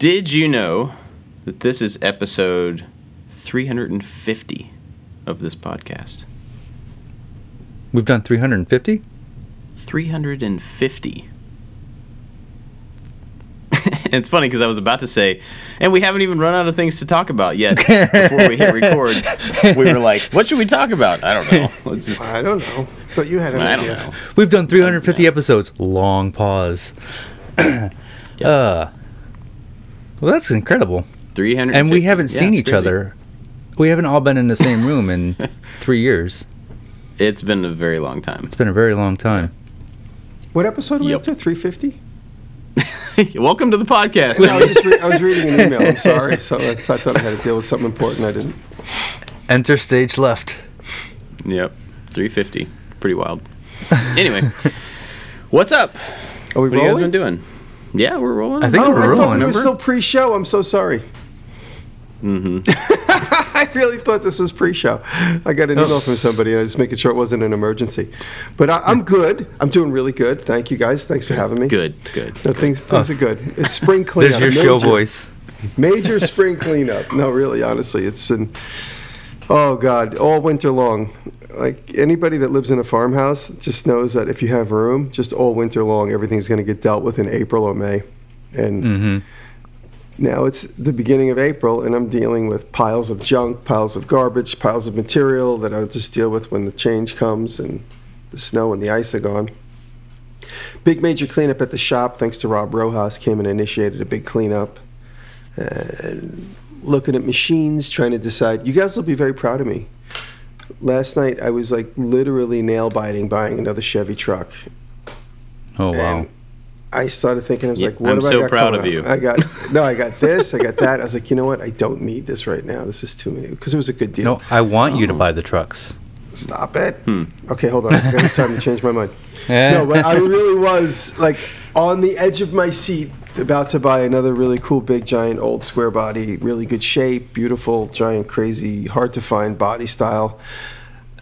Did you know that this is episode 350 of this podcast? We've done 350? 350. and it's funny because I was about to say, and we haven't even run out of things to talk about yet before we hit record. We were like, what should we talk about? I don't know. Let's just, I don't know. Thought you had an I don't idea. know. We've done 350 episodes. Long pause. uh, well, that's incredible. 300. And we haven't seen each other. We haven't all been in the same room in three years. It's been a very long time. It's been a very long time. What episode are we Yep. up to? 350? Welcome to the podcast. No, I was just re- I was reading an email. I'm sorry. So I thought I had to deal with something important. I didn't. Enter stage left. Yep, 350. Pretty wild. Anyway, what's up? Are we What have you guys been doing? Yeah, we're rolling. I think Oh, we're I thought rolling. we were still pre-show. I'm so sorry. Mm-hmm. I really thought this was pre-show. I got an Oh. email from somebody, and I was making sure it wasn't an emergency. But I, I'm good. I'm doing really good. Thank you guys. Thanks for having me. Good, good. No, things things are good. It's spring cleanup. There's your show voice. Major spring cleanup. No, really, honestly, it's been. Oh God, all winter long. Like anybody that lives in a farmhouse just knows that if you have room, just all winter long, everything's going to get dealt with in April or May, and hmm now it's the beginning of April, and I'm dealing with piles of junk, piles of garbage, piles of material that I'll just deal with when the change comes and the snow and the ice are gone. Big major cleanup at the shop, thanks to Rob Rojas, came and initiated a big cleanup. And looking at machines, trying to decide. You guys will be very proud of me. Last night, I was like literally nail biting buying another Chevy truck. Oh, wow. And I started thinking, I was Yeah, like, what I'm have I so got proud of you. I got, no, I got this, I got that. I was like, you know what? I don't need this right now. This is too many. Because it was a good deal. No, I want Oh. you to buy the trucks. Stop it. Hmm. Okay, hold on. I got time to change my mind. No, but I really was like on the edge of my seat, about to buy another really cool, big, giant, old square body, really good shape, beautiful, giant, crazy, hard to find body style.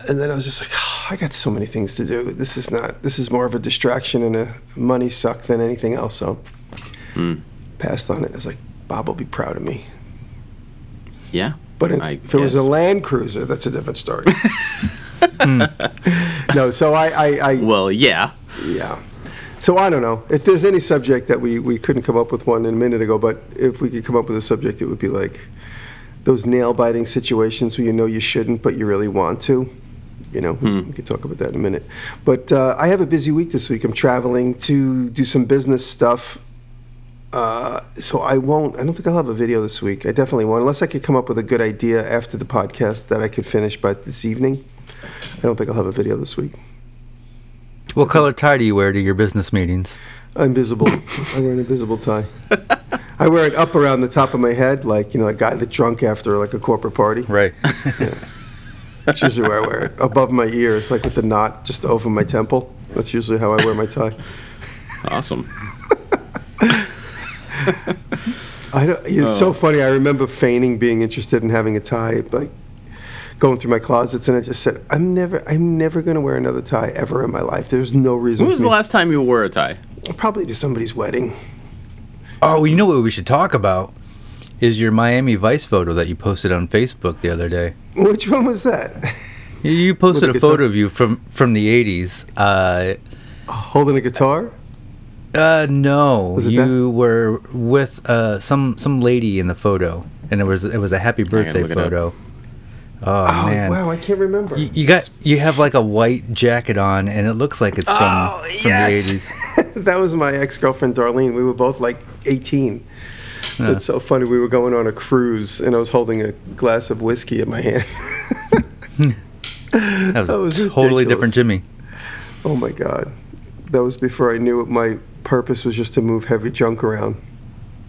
And then I was just like, oh, I got so many things to do. This is not. This is more of a distraction and a money suck than anything else. So Hmm. passed on it. I was like, Bob will be proud of me. Yeah. But if I if it was a. Land Cruiser, that's a different story. no, so I, I, I Well, yeah. yeah. So I don't know if there's any subject that we, we couldn't come up with one in a minute ago, but if we could come up with a subject, it would be like those nail biting situations where you know you shouldn't, but you really want to. You know, we could talk about that in a minute. But uh, I have a busy week this week. I'm traveling to do some business stuff. Uh, so I won't. I don't think I'll have a video this week. I definitely won't, unless I could come up with a good idea after the podcast that I could finish by this evening. I don't think I'll have a video this week. What color tie do you wear to your business meetings? Invisible. I wear an invisible tie. I wear it up around the top of my head, like you know, a guy that drunk after like a corporate party. Right. That's usually where I wear it. Above my ears, like with the knot just over my temple. That's usually how I wear my tie. Awesome. I don't, it's so oh. funny. I remember feigning being interested in having a tie, like going through my closets, and I just said, "I'm never, I'm never going to wear another tie ever in my life. There's no reason." When was the last time you wore a tie? Probably to somebody's wedding. Oh, you know what we should talk about? Is your Miami Vice photo that you posted on Facebook the other day. Which one was that? You- You posted With a photo of you from from the 80s. Uh, Holding a guitar? uh no, Was it you were with uh, some some lady in the photo, and it was it was a happy birthday look it photo. Oh, Oh man, wow, I can't remember. you, you got you have like a white jacket on, and it looks like it's from Oh, from yes. the 80s. that was my ex girlfriend Darlene. We were both like 18. It's so funny. We were going on a cruise, and I was holding a glass of whiskey in my hand. Hmm. That was, That was totally ridiculous. different Jimmy. oh my god, that was before I knew it. my purpose was just to move heavy junk around.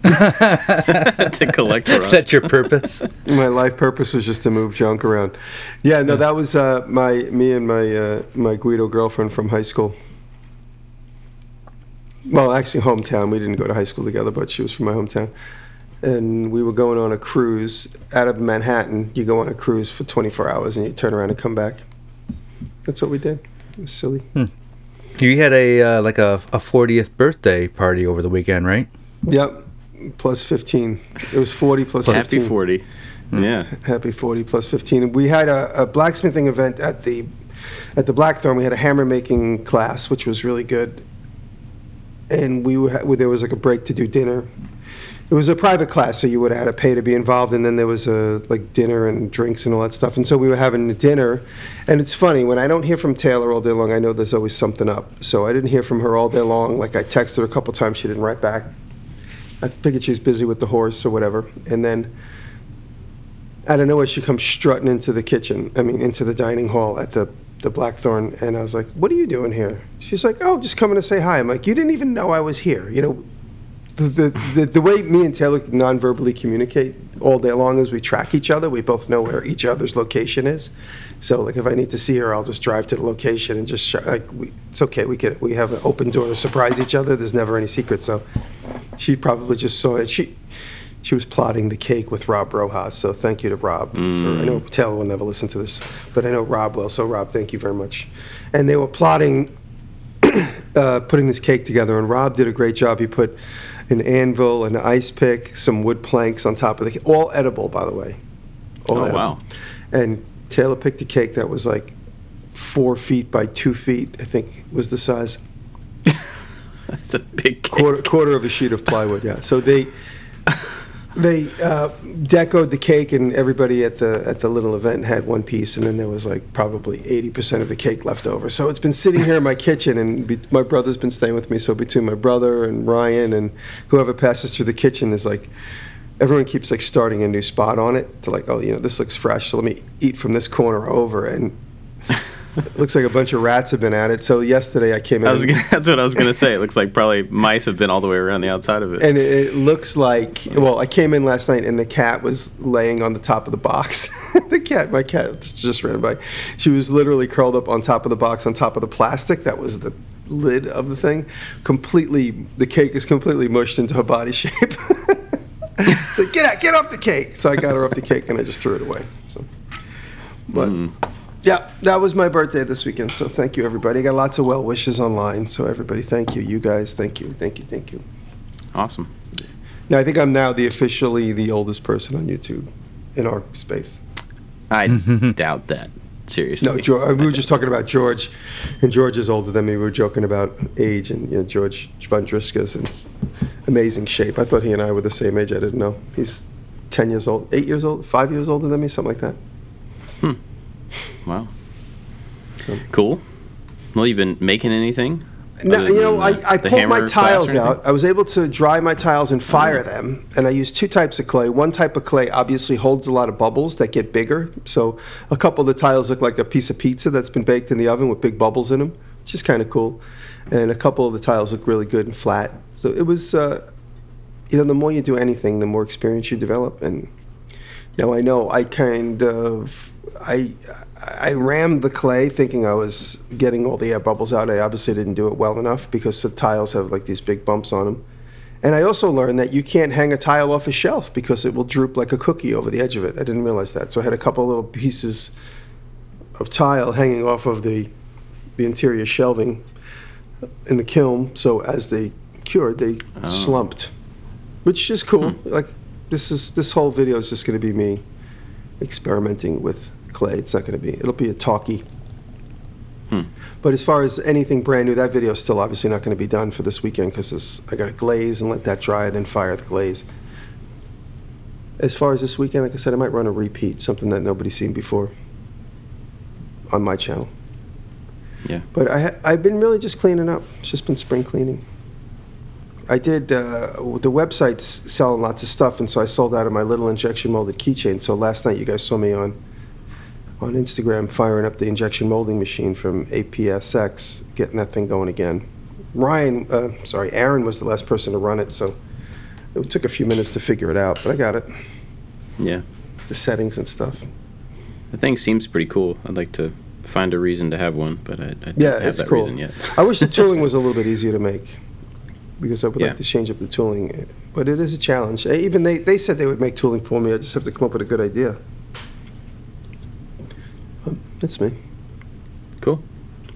to collect rust. That's your purpose. My life purpose was just to move junk around. Yeah, no, that was uh, my me and my uh, my Guido girlfriend from high school. Well, actually, hometown. We didn't go to high school together, but she was from my hometown. And we were going on a cruise out of Manhattan. You go on a cruise for 24 hours and you turn around and come back. That's what we did. It was silly. You had a uh, like a a 40th birthday party over the weekend, right? Yep. Plus 15. It was 40 plus Happy 15. 40. Hmm. Yeah. Happy 40 plus 15. We had a, a blacksmithing event at the at the Blackthorn. We had a hammer making class, which was really good. And we were, there was like a break to do dinner. It was a private class, so you would have had to pay to be involved, and then there was a like dinner and drinks and all that stuff. And so we were having the dinner, and it's funny when I don't hear from Taylor all day long. I know there's always something up. So I didn't hear from her all day long. Like I texted her a couple times, she didn't write back. I figured she was busy with the horse or whatever. And then out of nowhere, she comes strutting into the kitchen, I mean, into the dining hall at the, the Blackthorn. And I was like, What are you doing here? She's like, Oh, just coming to say hi. I'm like, You didn't even know I was here. You know, the, the, the, way me and Taylor non-verbally communicate all day long is we track each other. We both know where each other's location is. So, like, if I need to see her, I'll just drive to the location and just, sh- like, we, it's okay. We could, we have an open door to surprise each other. There's never any secret. So, she probably just saw it. She, she was plotting the cake with Rob Rojas. So, thank you to Rob. For, I know Taylor will never listen to this, but I know Rob will. So, Rob, thank you very much. And they were plotting uh, putting this cake together, and Rob did a great job. He put an anvil, an ice pick, some wood planks on top of the cake, all edible, by the way. All Oh, edible. wow. And Taylor picked a cake that was like four feet by two feet, I think was the size. That's a big cake. Quarter, quarter of a sheet of plywood, yeah. So they they uh, decoed the cake, and everybody at the at the little event had one piece, and then there was like probably eighty percent of the cake left over. So it's been sitting here in my kitchen, and be, my brother's been staying with me. So between my brother and Ryan and whoever passes through the kitchen is like. Everyone keeps like starting a new spot on it to like, oh, you know, this looks fresh, so let me eat from this corner over, and looks like a bunch of rats have been at it. So yesterday I came in. I gonna, that's what I was gonna say. It looks like probably mice have been all the way around the outside of it. And it, it looks like, well, I came in last night and the cat was laying on the top of the box. the cat, my cat just ran by. She was literally curled up on top of the box, on top of the plastic that was the lid of the thing. Completely, the cake is completely mushed into her body shape. so get out, get off the cake. So I got her off the cake and I just threw it away. So, but. Hmm. Yeah, that was my birthday this weekend, so thank you, everybody. I got lots of well wishes online, so everybody, thank you. You guys, thank you, thank you, thank you. awesome. Now, I think I'm now the officially the oldest person on YouTube in our space. I doubt that. Seriously. No, George, uh, we were just talking about George, and George is older than me. We were joking about age, and you know, George Vondriska's in amazing shape. I thought he and I were the same age. I didn't know. He's 10 years old, 8 years old, 5 years older than me, something like that. Hmm. Wow. So- Cool. Well, you've been making anything? No, you know, I, I pulled my tiles out. I was able to dry my tiles and fire them, and I used two types of clay. One type of clay obviously holds a lot of bubbles that get bigger. So a couple of the tiles look like a piece of pizza that's been baked in the oven with big bubbles in them, which is kind of cool. And a couple of the tiles look really good and flat. So it was, uh, you know, the more you do anything, the more experience you develop. And now I know I kind of I I rammed the clay thinking I was getting all the air bubbles out. I obviously didn't do it well enough because the tiles have like these big bumps on them. And I also learned that you can't hang a tile off a shelf because it will droop like a cookie over the edge of it. I didn't realize that. So I had a couple little pieces of tile hanging off of the the interior shelving in the kiln. So as they cured, they oh. slumped, which is cool. Hmm. Like this is this whole video is just going to be me experimenting with clay. It's not going to be. It'll be a talkie. But as far as anything brand new, that video is still obviously not going to be done for this weekend because I got to glaze and let that dry, then fire the glaze. As far as this weekend, like I said, I might run a repeat, something that nobody's seen before on my channel. Yeah. But I, ha- I've been really just cleaning up. It's just been spring cleaning. I did, uh, the website's selling lots of stuff, and so I sold out of my little injection molded keychain. So last night you guys saw me on on Instagram firing up the injection molding machine from APSX, getting that thing going again. Ryan, uh, sorry, Aaron was the last person to run it, so it took a few minutes to figure it out, but I got it. Yeah. The settings and stuff. The thing seems pretty cool. I'd like to find a reason to have one, but I, I don't Yeah, have that cool. reason yet. I wish the tooling was a little bit easier to make because I would Yeah. like to change up the tooling, but it is a challenge. Even they, they said they would make tooling for me. I just have to come up with a good idea. That's me. Cool.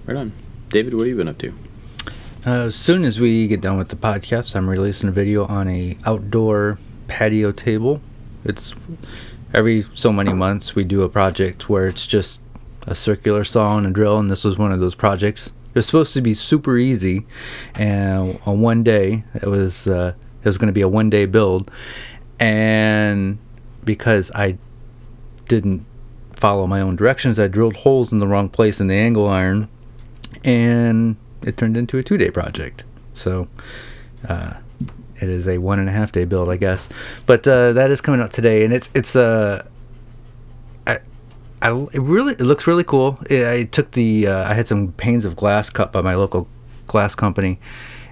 Right on. David, what have you been up to? Uh, as soon as we get done with the podcast, I'm releasing a video on a outdoor patio table. It's every so many months we do a project where it's just a circular saw and a drill, and this was one of those projects. It was supposed to be super easy, and on one day it was uh, it was going to be a one day build, and because I didn't follow my own directions, I drilled holes in the wrong place in the angle iron, and it turned into a two day project. So uh, it is a one and a half day build, I guess. But uh, that is coming out today, and it's it's uh, I, it really it looks really cool. I I took the uh, I had some panes of glass cut by my local glass company.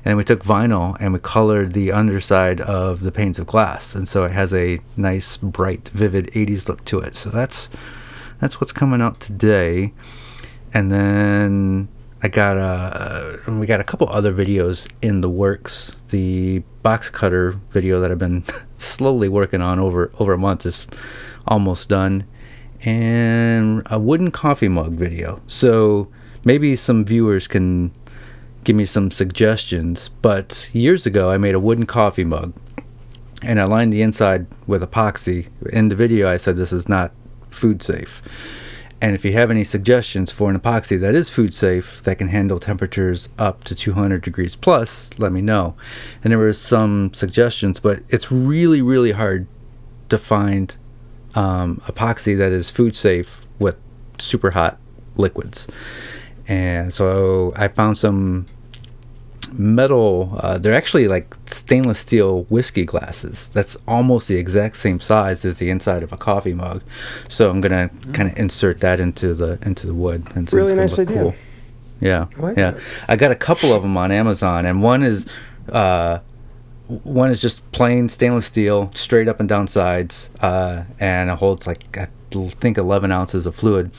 And we took vinyl and we colored the underside of the panes of glass, and so it has a nice, bright, vivid '80s look to it. So that's that's what's coming out today. And then I got a uh, we got a couple other videos in the works. The box cutter video that I've been slowly working on over over a month is almost done, and a wooden coffee mug video. So maybe some viewers can give me some suggestions. But years ago, I made a wooden coffee mug, and I lined the inside with epoxy. In the video, I said this is not food safe. And if you have any suggestions for an epoxy that is food safe, that can handle temperatures up to 200 degrees plus, let me know. And there were some suggestions, but it's really, really hard to find um, epoxy that is food safe with super hot liquids. And so I found some metal uh, they're actually like stainless steel whiskey glasses. That's almost the exact same size as the inside of a coffee mug. So i'm gonna kind of insert that into the into the wood and so Really it's nice idea. yeah I like yeah. that. i got a couple of them on amazon and one is uh one is just plain stainless steel straight up and down sides uh and it holds like i think 11 ounces of fluid.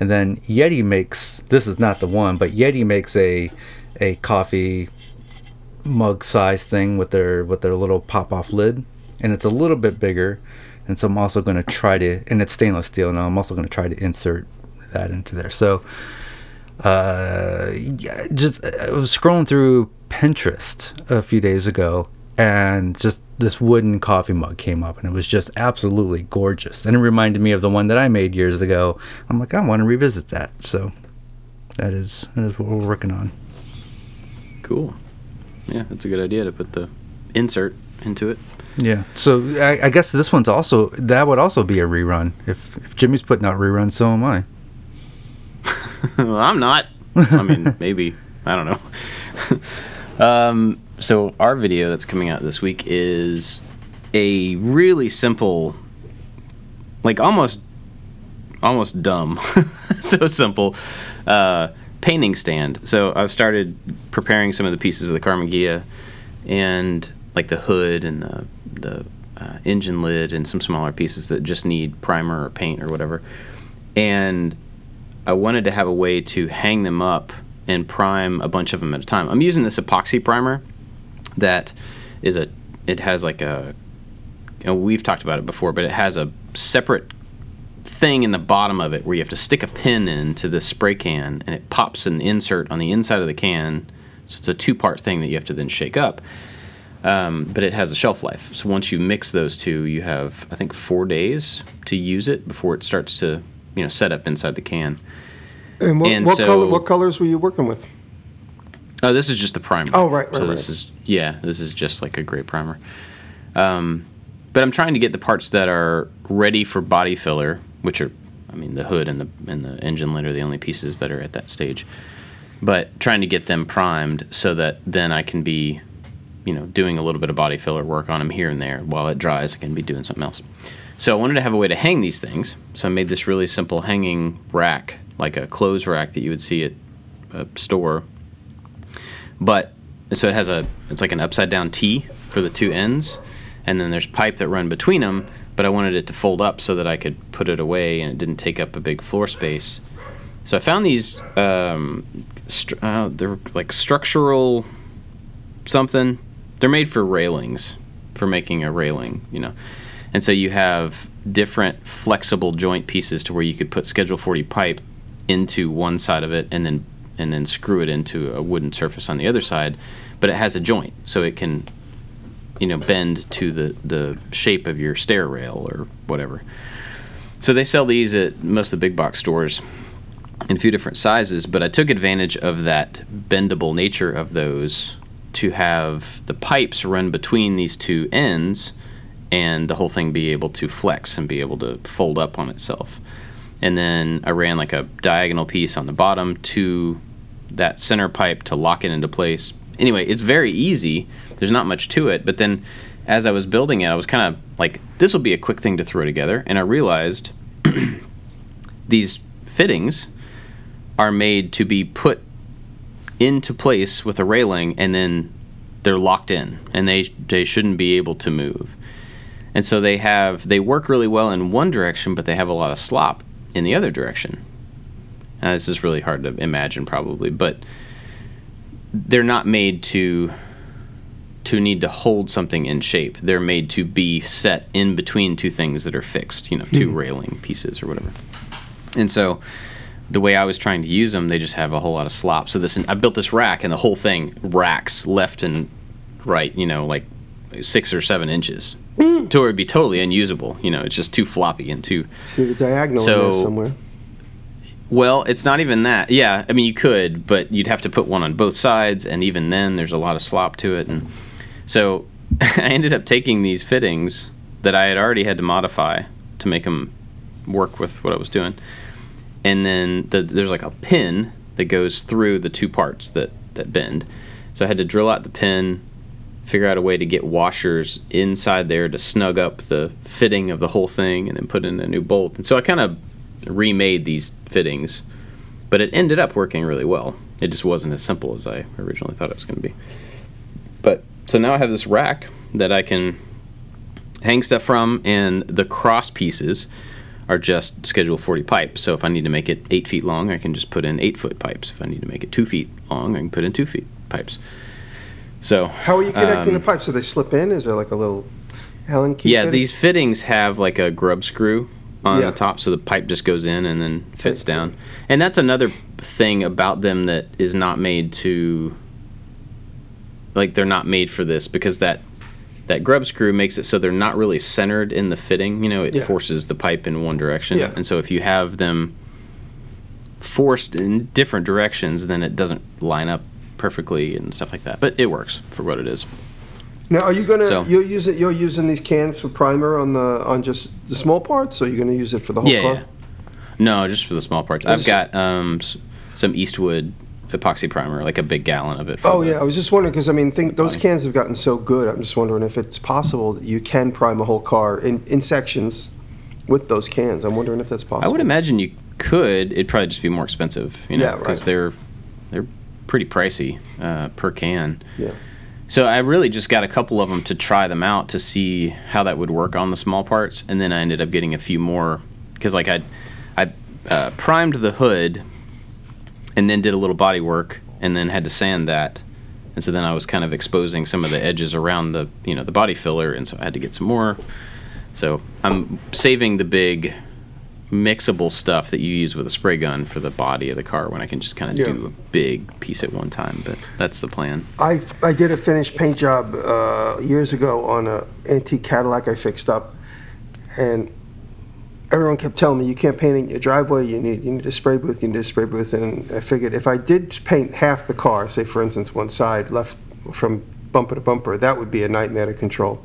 And then yeti makes this is not the one but yeti makes a a coffee mug size thing with their with their little pop off lid and it's a little bit bigger and so i'm also going to try to and it's stainless steel and i'm also going to try to insert that into there. So uh yeah, just i was scrolling through pinterest a few days ago and just this wooden coffee mug came up and it was just absolutely gorgeous. And it reminded me of the one that i made years ago. I'm like i want to revisit that. So that is that is what we're working on Cool. Yeah, that's a good idea to put the insert into it. Yeah. So I, I guess this one's also that would also be a rerun. If if Jimmy's putting out reruns, so am I. well, I'm not. I mean, maybe. I don't know. um, so our video that's coming out this week is a really simple, like almost, almost dumb, so simple, uh, painting stand. So I've started preparing some of the pieces of the Karmann Ghia, and like the hood and the the uh, engine lid and some smaller pieces that just need primer or paint or whatever, and I wanted to have a way to hang them up and prime a bunch of them at a time. I'm using this epoxy primer that is a it has like a you know, we've talked about it before, but it has a separate thing in the bottom of it where you have to stick a pin into the spray can and it pops an insert on the inside of the can. So it's a two part thing that you have to then shake up. Um, but it has a shelf life. So once you mix those two, you have I think four days to use it before it starts to you know set up inside the can. And what, And what, so- color, what colors were you working with? Oh, this is just the primer. Oh, right, right, So this right. is yeah, this is just like a great primer. Um, but I'm trying to get the parts that are ready for body filler, which are, I mean, the hood and the and the engine lid are the only pieces that are at that stage. But trying to get them primed so that then I can be, you know, doing a little bit of body filler work on them here and there while it dries. I can be doing something else. So I wanted to have a way to hang these things. So I made this really simple hanging rack, like a clothes rack that you would see at a store but so it has a it's like an upside down T for the two ends, and then there's pipe that run between them. But I wanted it to fold up so that I could put it away and it didn't take up a big floor space. So I found these. Um, stru- uh, they're like structural something. They're made for railings, for making a railing, you know. And so you have different flexible joint pieces to where you could put Schedule 40 pipe into one side of it and then and then screw it into a wooden surface on the other side. But it has a joint, so it can, you know, bend to the the shape of your stair rail or whatever. So they sell these at most of the big box stores in a few different sizes, but I took advantage of that bendable nature of those to have the pipes run between these two ends and the whole thing be able to flex and be able to fold up on itself. And then I ran like a diagonal piece on the bottom to that center pipe to lock it into place. Anyway, it's very easy. There's not much to it, but then as I was building it, I was kind of like, this will be a quick thing to throw together. And I realized these fittings are made to be put into place with a railing and then they're locked in and they they shouldn't be able to move. And so they have they work really well in one direction but they have a lot of slop in the other direction. Now, this is really hard to imagine probably, but they're not made to to need to hold something in shape. They're made to be set in between two things that are fixed, you know, 2 hmm. railing pieces or whatever. And so the way I was trying to use them, they just have a whole lot of slop. So this, I built this rack, and the whole thing racks left and right, you know, like six or seven inches, hmm. to where it'd be totally unusable. You know, it's just too floppy and too. See the diagonal So- there somewhere. Well, it's not even that. Yeah, I mean you could, but you'd have to put one on both sides, and even then, there's a lot of slop to it, and so I ended up taking these fittings that I had already had to modify to make them work with what I was doing, and then the, there's like a pin that goes through the two parts that that bend. So I had to drill out the pin, figure out a way to get washers inside there to snug up the fitting of the whole thing, and then put in a new bolt. And so I kind of remade these fittings, but it ended up working really well. It just wasn't as simple as I originally thought it was going to be. But so now I have this rack that I can hang stuff from, and the cross pieces are just schedule 40 pipes. So if I need to make it eight feet long, I can just put in eight foot pipes. If I need to make it two feet long, I can put in two feet pipes. So How are you connecting um, the pipes? Do they slip in? Is there like a little Allen key? yeah, fitting? these fittings have like a grub screw on Yeah. the top, so the pipe just goes in and then fits down. And that's another thing about them that is not made to, like, they're not made for this because that that grub screw makes it so they're not really centered in the fitting. You know, it Yeah. forces the pipe in one direction, Yeah. and so if you have them forced in different directions, then it doesn't line up perfectly and stuff like that. But it works for what it is. Now, are you gonna So- you're using you're using these cans for primer on the on just the small parts, or you're gonna use it for the whole yeah, car? yeah. No, just for the small parts. I've got um, some Eastwood epoxy primer, like a big gallon of it. for Oh yeah, I was just wondering because I mean, think those cans have gotten so good. I'm just wondering if it's possible that you can prime a whole car in, in sections with those cans. I'm wondering if that's possible. I would imagine you could. It'd probably just be more expensive, you know, Yeah, right. because they're they're pretty pricey uh, per can. Yeah. So I really just got a couple of them to try them out to see how that would work on the small parts, and then I ended up getting a few more because like I I uh, primed the hood and then did a little body work and then had to sand that. And so then I was kind of exposing some of the edges around the you know the body filler, and so I had to get some more. So I'm saving the big mixable stuff that you use with a spray gun for the body of the car when I can just kind of Yeah. do a big piece at one time. But that's the plan. I, I did a finished paint job uh, years ago on a antique Cadillac I fixed up, and everyone kept telling me you can't paint in your driveway. You need you need a spray booth. You need a spray booth. And I figured if I did paint half the car, say for instance one side left from bumper to bumper, that would be a nightmare to control.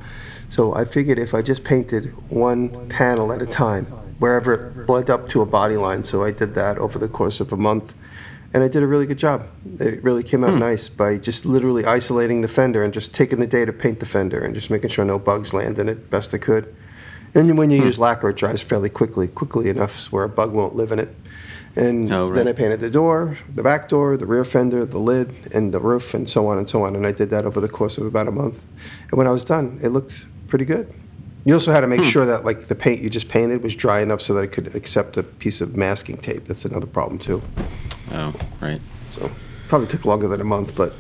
So I figured if I just painted one panel at a time, wherever it bled up to a body line. So I did that over the course of a month and I did a really good job. It really came out hmm. nice by just literally isolating the fender and just taking the day to paint the fender and just making sure no bugs land in it best I could. And when you hmm. use lacquer, it dries fairly quickly, quickly enough where a bug won't live in it. And Oh, then I painted the door, the back door, the rear fender, the lid, and the roof, and so on and so on. And I did that over the course of about a month. And when I was done, it looked pretty good. You also had to make sure that like the paint you just painted was dry enough so that it could accept a piece of masking tape. That's another problem too. Oh, right. So probably took longer than a month, but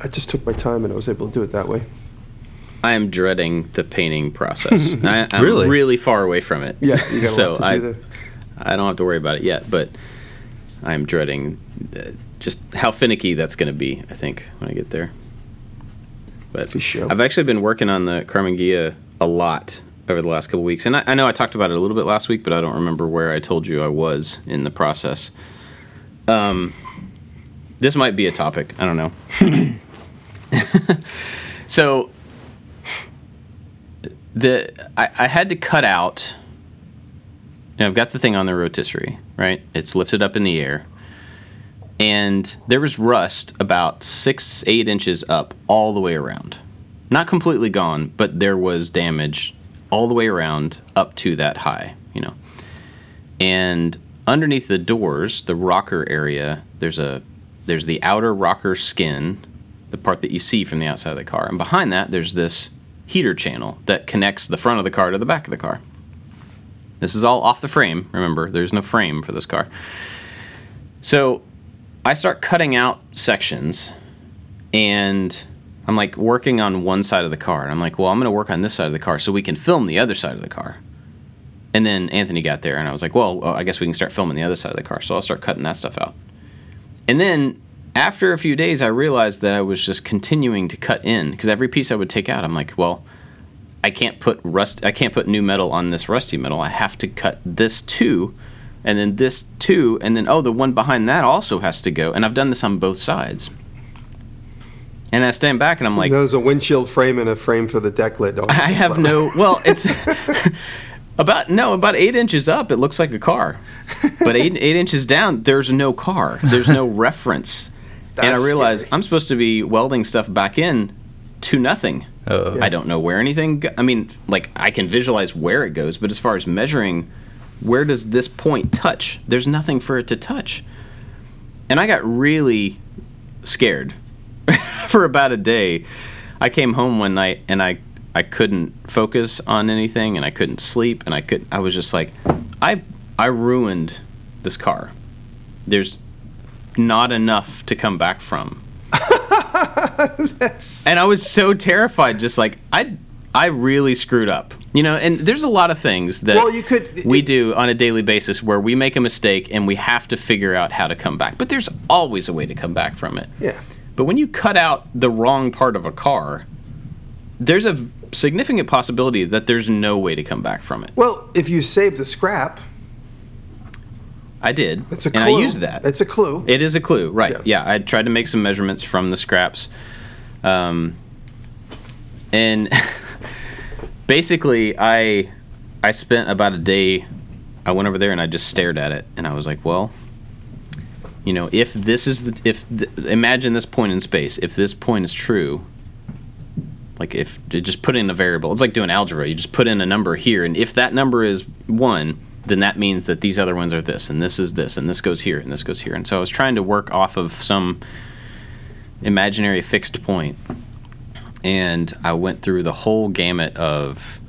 I just took my time and I was able to do it that way. I am dreading the painting process. I, I'm Really? really far away from it. Yeah, you got a so lot to I, do there. I don't have to worry about it yet. But I'm dreading uh, just how finicky that's going to be. I think when I get there. But For sure. I've actually been working on the Karmann Ghia a lot over the last couple weeks, and I, I know I talked about it a little bit last week, but I don't remember where I told you I was in the process. Um, this might be a topic. I don't know. so the I, I had to cut out. I've got the thing on the rotisserie, right? It's lifted up in the air, and there was rust about six, eight inches up all the way around. Not completely gone, but there was damage all the way around up to that high, you know. And underneath the doors, the rocker area, there's a there's the outer rocker skin, the part that you see from the outside of the car, and behind that there's this heater channel that connects the front of the car to the back of the car. This is all off the frame. Remember, there's no frame for this car. So I start cutting out sections and I'm like working on one side of the car. And I'm like, well, I'm going to work on this side of the car so we can film the other side of the car. And then Anthony got there and I was like, well, I guess we can start filming the other side of the car. So I'll start cutting that stuff out. And then after a few days, I realized that I was just continuing to cut in because every piece I would take out, I'm like, well, I can't put rust, I can't put new metal on this rusty metal. I have to cut this too, and then this too, and then oh, the one behind that also has to go. And I've done this on both sides. And I stand back and I'm like, There's a windshield frame and a frame for the deck lid. Don't I have no. Well, it's about no about eight inches up. It looks like a car, but eight eight inches down, there's no car. There's no reference. and I realize scary. I'm supposed to be welding stuff back in to nothing. Uh, I don't know where anything. Go- I mean, like I can visualize where it goes, but as far as measuring, where does this point touch? There's nothing for it to touch. And I got really scared for about a day. I came home one night and I I couldn't focus on anything and I couldn't sleep and I could I was just like I I ruined this car. There's not enough to come back from. That's And I was so terrified just like I I really screwed up. You know, and there's a lot of things that Well, you could- we it- do on a daily basis where we make a mistake and we have to figure out how to come back. But there's always a way to come back from it. yeah. But when you cut out the wrong part of a car, there's a significant possibility that there's no way to come back from it. Well, if you save the scrap, I did, it's a clue. and. I used that. It's a clue. It is a clue, right? Yeah. Yeah, I tried to make some measurements from the scraps, um, and basically, I I spent about a day. I went over there and I just stared at it, and I was like, well. You know, if this is the if the, imagine this point in space, if this point is true, like if just put in a variable, it's like doing algebra. You just put in a number here, and if that number is one, then that means that these other ones are this, and this is this, and this goes here, and this goes here. And so I was trying to work off of some imaginary fixed point, and I went through the whole gamut of.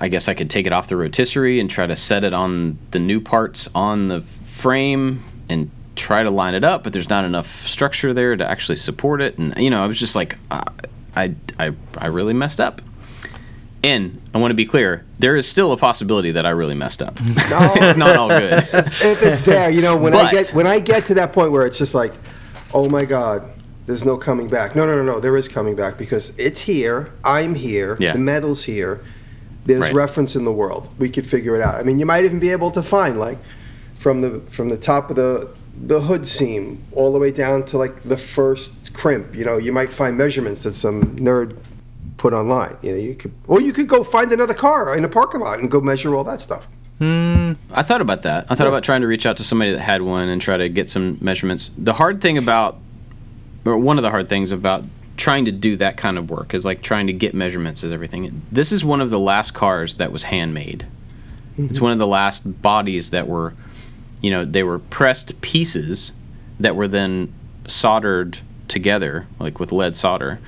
I guess I could take it off the rotisserie and try to set it on the new parts on the frame and try to line it up, but there's not enough structure there to actually support it. And you know, I was just like, uh, I, I, I really messed up. And I want to be clear, there is still a possibility that I really messed up. No. it's not all good. if it's there, you know, when I get when I get to that point where it's just like, oh my god, there's no coming back. No, no, no, no. There is coming back because it's here. I'm here. Yeah. The metal's here. There's Right. reference in the world. We could figure it out. I mean, you might even be able to find like from the from the top of the the hood seam all the way down to like the first crimp. You know, you might find measurements that some nerd put online. You know, you could or you could go find another car in a parking lot and go measure all that stuff. Hmm. I thought about that. I thought about trying to reach out to somebody that had one and try to get some measurements. The hard thing about, or one of the hard things about trying to do that kind of work is like trying to get measurements is everything. This is one of the last cars that was handmade. It's one of the last bodies that were, you know, they were pressed pieces that were then soldered together, like with lead solder.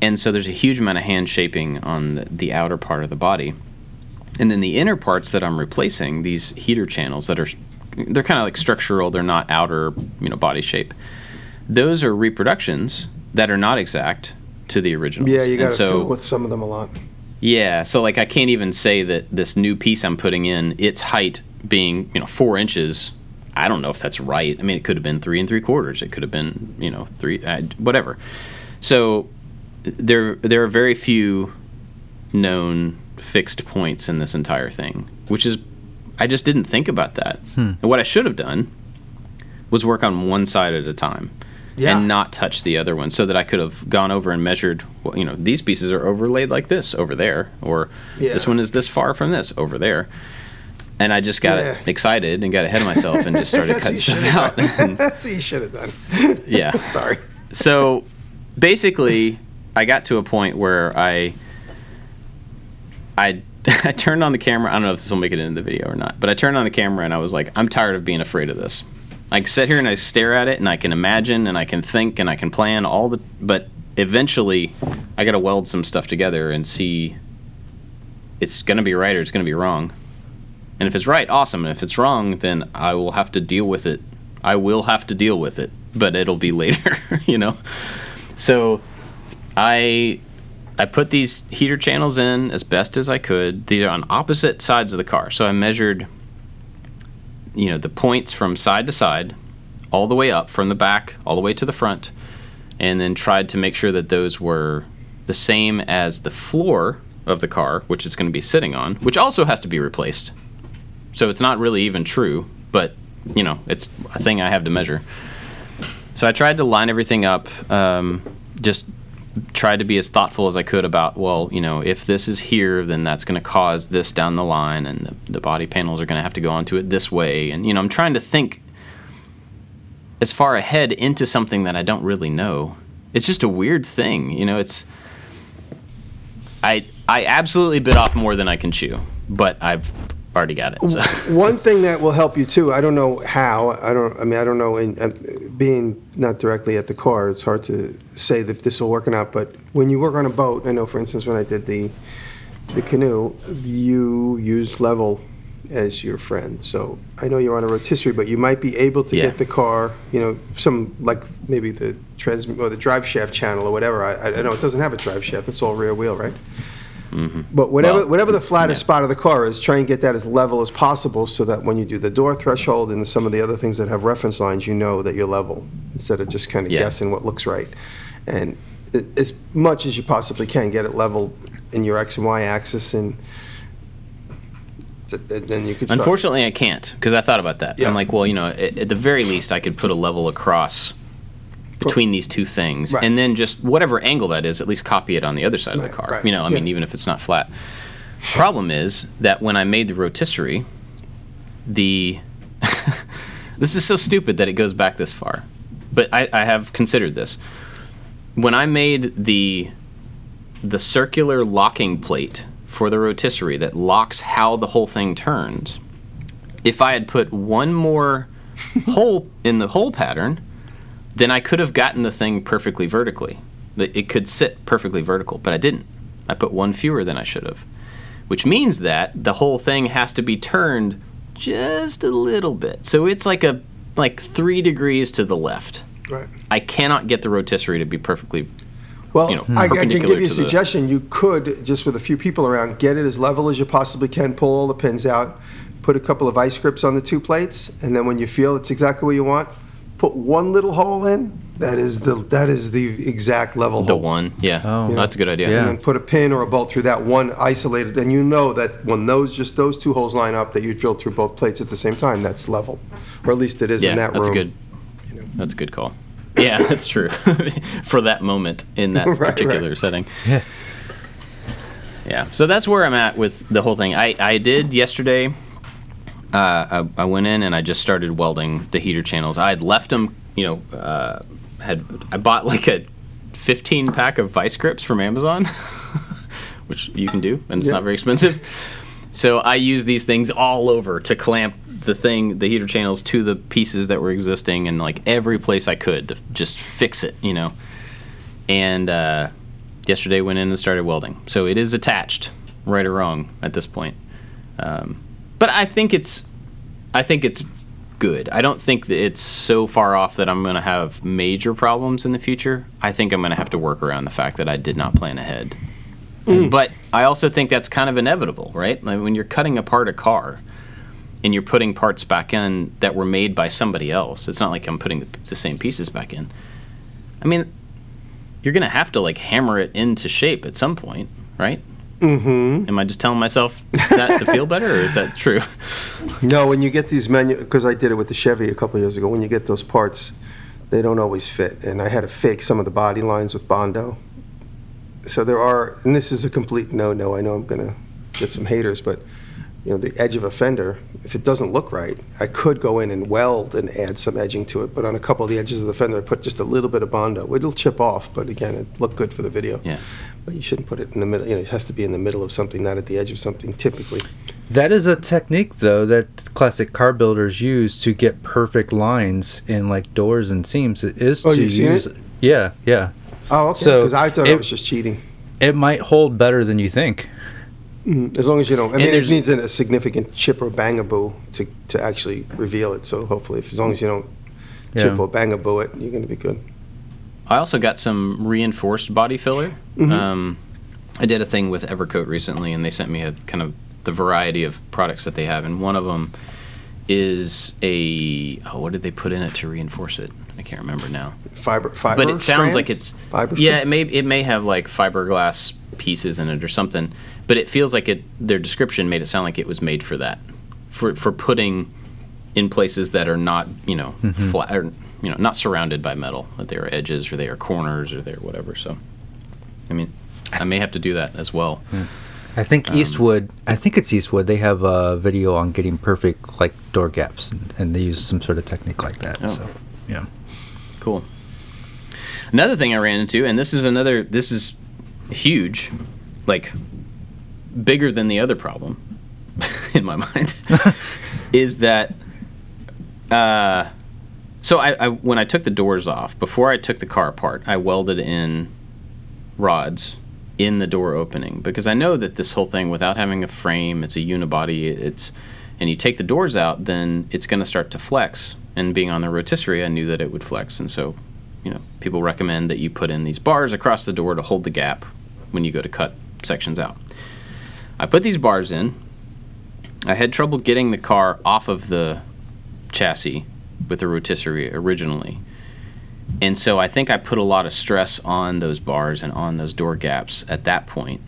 And so there's a huge amount of hand shaping on the, the outer part of the body. And then the inner parts that I'm replacing, these heater channels that are, they're kind of like structural, they're not outer, you know, body shape. Those are reproductions that are not exact to the originals. Yeah, you got to so, with some of them a lot. yeah, so like I can't even say that this new piece I'm putting in, its height being you know four inches, I don't know if that's right. I mean, it could have been three and three quarters. It could have been, you know, three, uh, whatever. So there, there are very few known fixed points in this entire thing, which is, I just didn't think about that. And what I should have done was work on one side at a time Yeah. and not touch the other one so that I could have gone over and measured, well, you know, these pieces are overlaid like this over there, or this one is this far from this over there. And I just got Yeah. excited and got ahead of myself and just started cutting stuff out. That's what you should have done. yeah. Sorry. So basically, I got to a point where I I I turned on the camera. I don't know if this will make it into the video or not, but I turned on the camera and I was like, I'm tired of being afraid of this. I can sit here and I stare at it and I can imagine and I can think and I can plan all the, but eventually, I got to weld some stuff together and see it's going to be right or it's going to be wrong. And if it's right, awesome. And if it's wrong, then I will have to deal with it. I will have to deal with it, but it'll be later, you know. So I I put these heater channels in as best as I could. These are on opposite sides of the car. So I measured you know the points from side to side all the way up from the back all the way to the front and then tried to make sure that those were the same as the floor of the car which it's going to be sitting on which also has to be replaced so it's not really even true but you know it's a thing i have to measure. So i tried to line everything up um, just tried to be as thoughtful as i could about well you know if this is here then that's going to cause this down the line and the, the body panels are going to have to go onto it this way. And you know i'm trying to think as far ahead into something that i don't really know. It's just a weird thing you know it's i i absolutely bit off more than i can chew but i've already got it so One thing that will help you too. I don't know how. I don't. I mean, I don't know. In, uh, being not directly at the car, it's hard to say if this will work or not. But when you work on a boat, I know, for instance, when I did the the canoe, you use level as your friend. So I know you're on a rotisserie, but you might be able to Yeah. get the car. You know, some like maybe the trans or the drive shaft channel or whatever. I, I know it doesn't have a drive shaft. It's all rear wheel, right? But whatever, Well, whatever the flattest spot of the car is, try and get that as level as possible so that when you do the door threshold and some of the other things that have reference lines, you know that you're level instead of just kind of Yeah. guessing what looks right. And a- as much as you possibly can, get it level in your X and Y axis and th- th- then you can start. Unfortunately, I can't because I thought about that. Yeah. I'm like, well, you know, at, at the very least, I could put a level across between these two things, Right. and then just whatever angle that is, at least copy it on the other side of the car. right. You know, I mean, even if it's not flat. Problem is that when I made the rotisserie, the this is so stupid that it goes back this far, but I, I have considered this. When I made the the circular locking plate for the rotisserie that locks how the whole thing turns, if I had put one more hole in the hole pattern, then I could have gotten the thing perfectly vertically. It could sit perfectly vertical, but I didn't. I put one fewer than I should have, which means that the whole thing has to be turned just a little bit. So it's like a like three degrees to the left. Right. I cannot get the rotisserie to be perfectly Well, you know, I, I can give you a to the- suggestion. You could, just with a few people around, get it as level as you possibly can, pull all the pins out, put a couple of vice grips on the two plates, and then when you feel it's exactly what you want, put one little hole in. That is the that is the exact level the hole. one. Yeah, Oh. that's a good idea. Yeah. And then put a pin or a bolt through that one isolated, and you know that when those just those two holes line up, that you drilled through both plates at the same time. That's level, or at least it is yeah, in that that's room. good. That's a good call. Yeah, that's true. For that moment in that Right, right. particular setting. Yeah. Yeah. So that's where I'm at with the whole thing. I, I did yesterday. Uh, I, I went in and I just started welding the heater channels. I had left them, you know, uh, had I bought like a 15 pack of vice grips from Amazon, which you can do, and it's Yeah. not very expensive. So I use these things all over to clamp the thing, the heater channels to the pieces that were existing, and like every place I could to just fix it, you know. And uh, yesterday went in and started welding. So it is attached, right or wrong, at this point. Um, but I think it's, I think it's good. I don't think that it's so far off that I'm going to have major problems in the future. I think I'm going to have to work around the fact that I did not plan ahead. Mm. But I also think that's kind of inevitable, right? Like when you're cutting apart a car, and you're putting parts back in that were made by somebody else. It's not like I'm putting the, same pieces back in. I mean, you're gonna have to like hammer it into shape at some point, right? Mm-hmm. Am I just telling myself that to feel better, or is that true? No, when you get these menu, because I did it with the Chevy a couple of years ago. When you get those parts, they don't always fit, and I had to fake some of the body lines with Bondo. So there are, and this is a complete no-no. I know I'm gonna get some haters, but you know, the edge of a fender, if it doesn't look right, I could go in and weld and add some edging to it. But on a couple of the edges of the fender, I put just a little bit of Bondo. It'll chip off, but again, it looked good for the video. Yeah. But you shouldn't put it in the middle. You know, it has to be in the middle of something, not at the edge of something. Typically, That is a technique, though, that classic car builders use to get perfect lines in like doors and seams. It is Oh, to you've seen use. it? Yeah, yeah. oh, okay. So, Because I thought it- it was just cheating. It might hold better than you think. As long as you don't. I mean, it there's- needs a, significant chip or bangaboo to to actually reveal it. So hopefully, if, as long as you don't chip Yeah. or bangaboo it, you're going to be good. I also got some reinforced body filler. Um, I did a thing with Evercoat recently, and they sent me a kind of the variety of products that they have, and one of them is a oh, what did they put in it to reinforce it? I can't remember now. Fiber, fiber. but it sounds like strands? it's fiber. Yeah, it may it may have like fiberglass pieces in it or something, but it feels like it. Their description made it sound like it was made for that, for for putting in places that are not you know flat or you know not surrounded by metal, that they are edges or they are corners or they're whatever. So, I mean, I may have to do that as well. I think Um, Eastwood. I think it's Eastwood. They have a video on getting perfect like door gaps, and, and they use some sort of technique like that. Oh. So, yeah. Cool. Another thing I ran into, and this is another, this is huge, like bigger than the other problem in my mind, is that. Uh, so I, I when I took the doors off before I took the car apart, I welded in rods in the door opening because I know that this whole thing without having a frame, it's a unibody, it's and you take the doors out, then it's going to start to flex. And being on the rotisserie, I knew that it would flex, and so you know people recommend that you put in these bars across the door to hold the gap when you go to cut sections out. I put these bars in. I had trouble getting the car off of the chassis with the rotisserie originally. And so I think I put a lot of stress on those bars and on those door gaps at that point.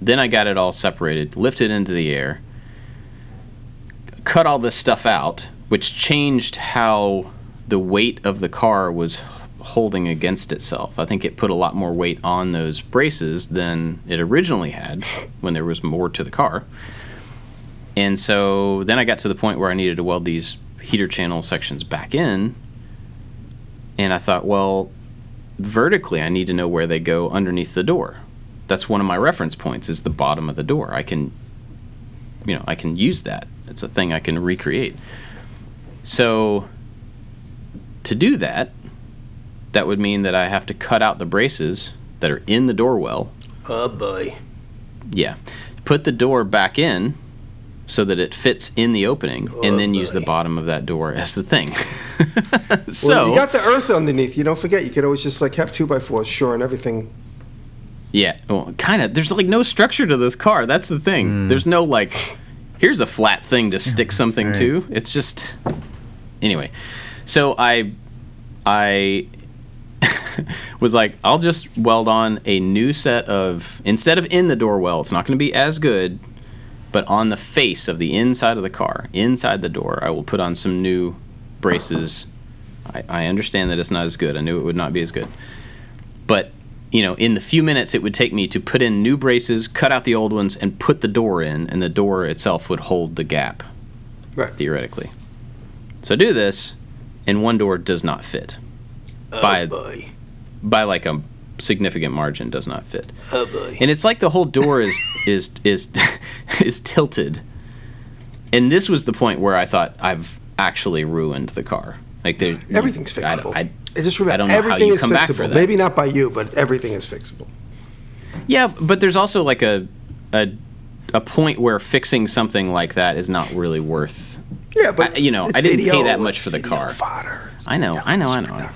Then I got it all separated, lifted into the air, cut all this stuff out, which changed how the weight of the car was holding against itself. I think it put a lot more weight on those braces than it originally had when there was more to the car. And so then I got to the point where I needed to weld these heater channel sections back in. And I thought, well, vertically, I need to know where they go underneath the door. That's one of my reference points is the bottom of the door. I can, you know, I can use that. It's a thing I can recreate. So to do that, that would mean that I have to cut out the braces that are in the door well Oh boy. yeah. Put the door back in so that it fits in the opening oh, and then use the bottom of that door as the thing. Well, so, you got the earth underneath. You don't forget. You could always just like have two by fours, sure, and everything. yeah, well, kind of. There's like no structure to this car. That's the thing. Hmm. There's no like, here's a flat thing to stick something to. It's just, anyway. So I, I was like, I'll just weld on a new set of instead of in the door well, it's not going to be as good, but on the face of the inside of the car, inside the door, I will put on some new braces. I, I understand that it's not as good. I knew it would not be as good, but you know, in the few minutes it would take me to put in new braces, cut out the old ones, and put the door in, and the door itself would hold the gap Right. theoretically. So do this, and one door does not fit oh, by Oh boy. By like a significant margin does not fit. Oh boy. And it's like the whole door is is is is tilted. And this was the point where I thought I've actually ruined the car. Like there, Everything's I- fixable. I- I, just I don't know how everything you is come back for fixable. that. Maybe not by you, but everything is fixable. yeah, but there's also like a a a point where fixing something like that is not really worth. Yeah, but I- you know, I didn't pay that much for the car. Fodder. I know, I know, I know.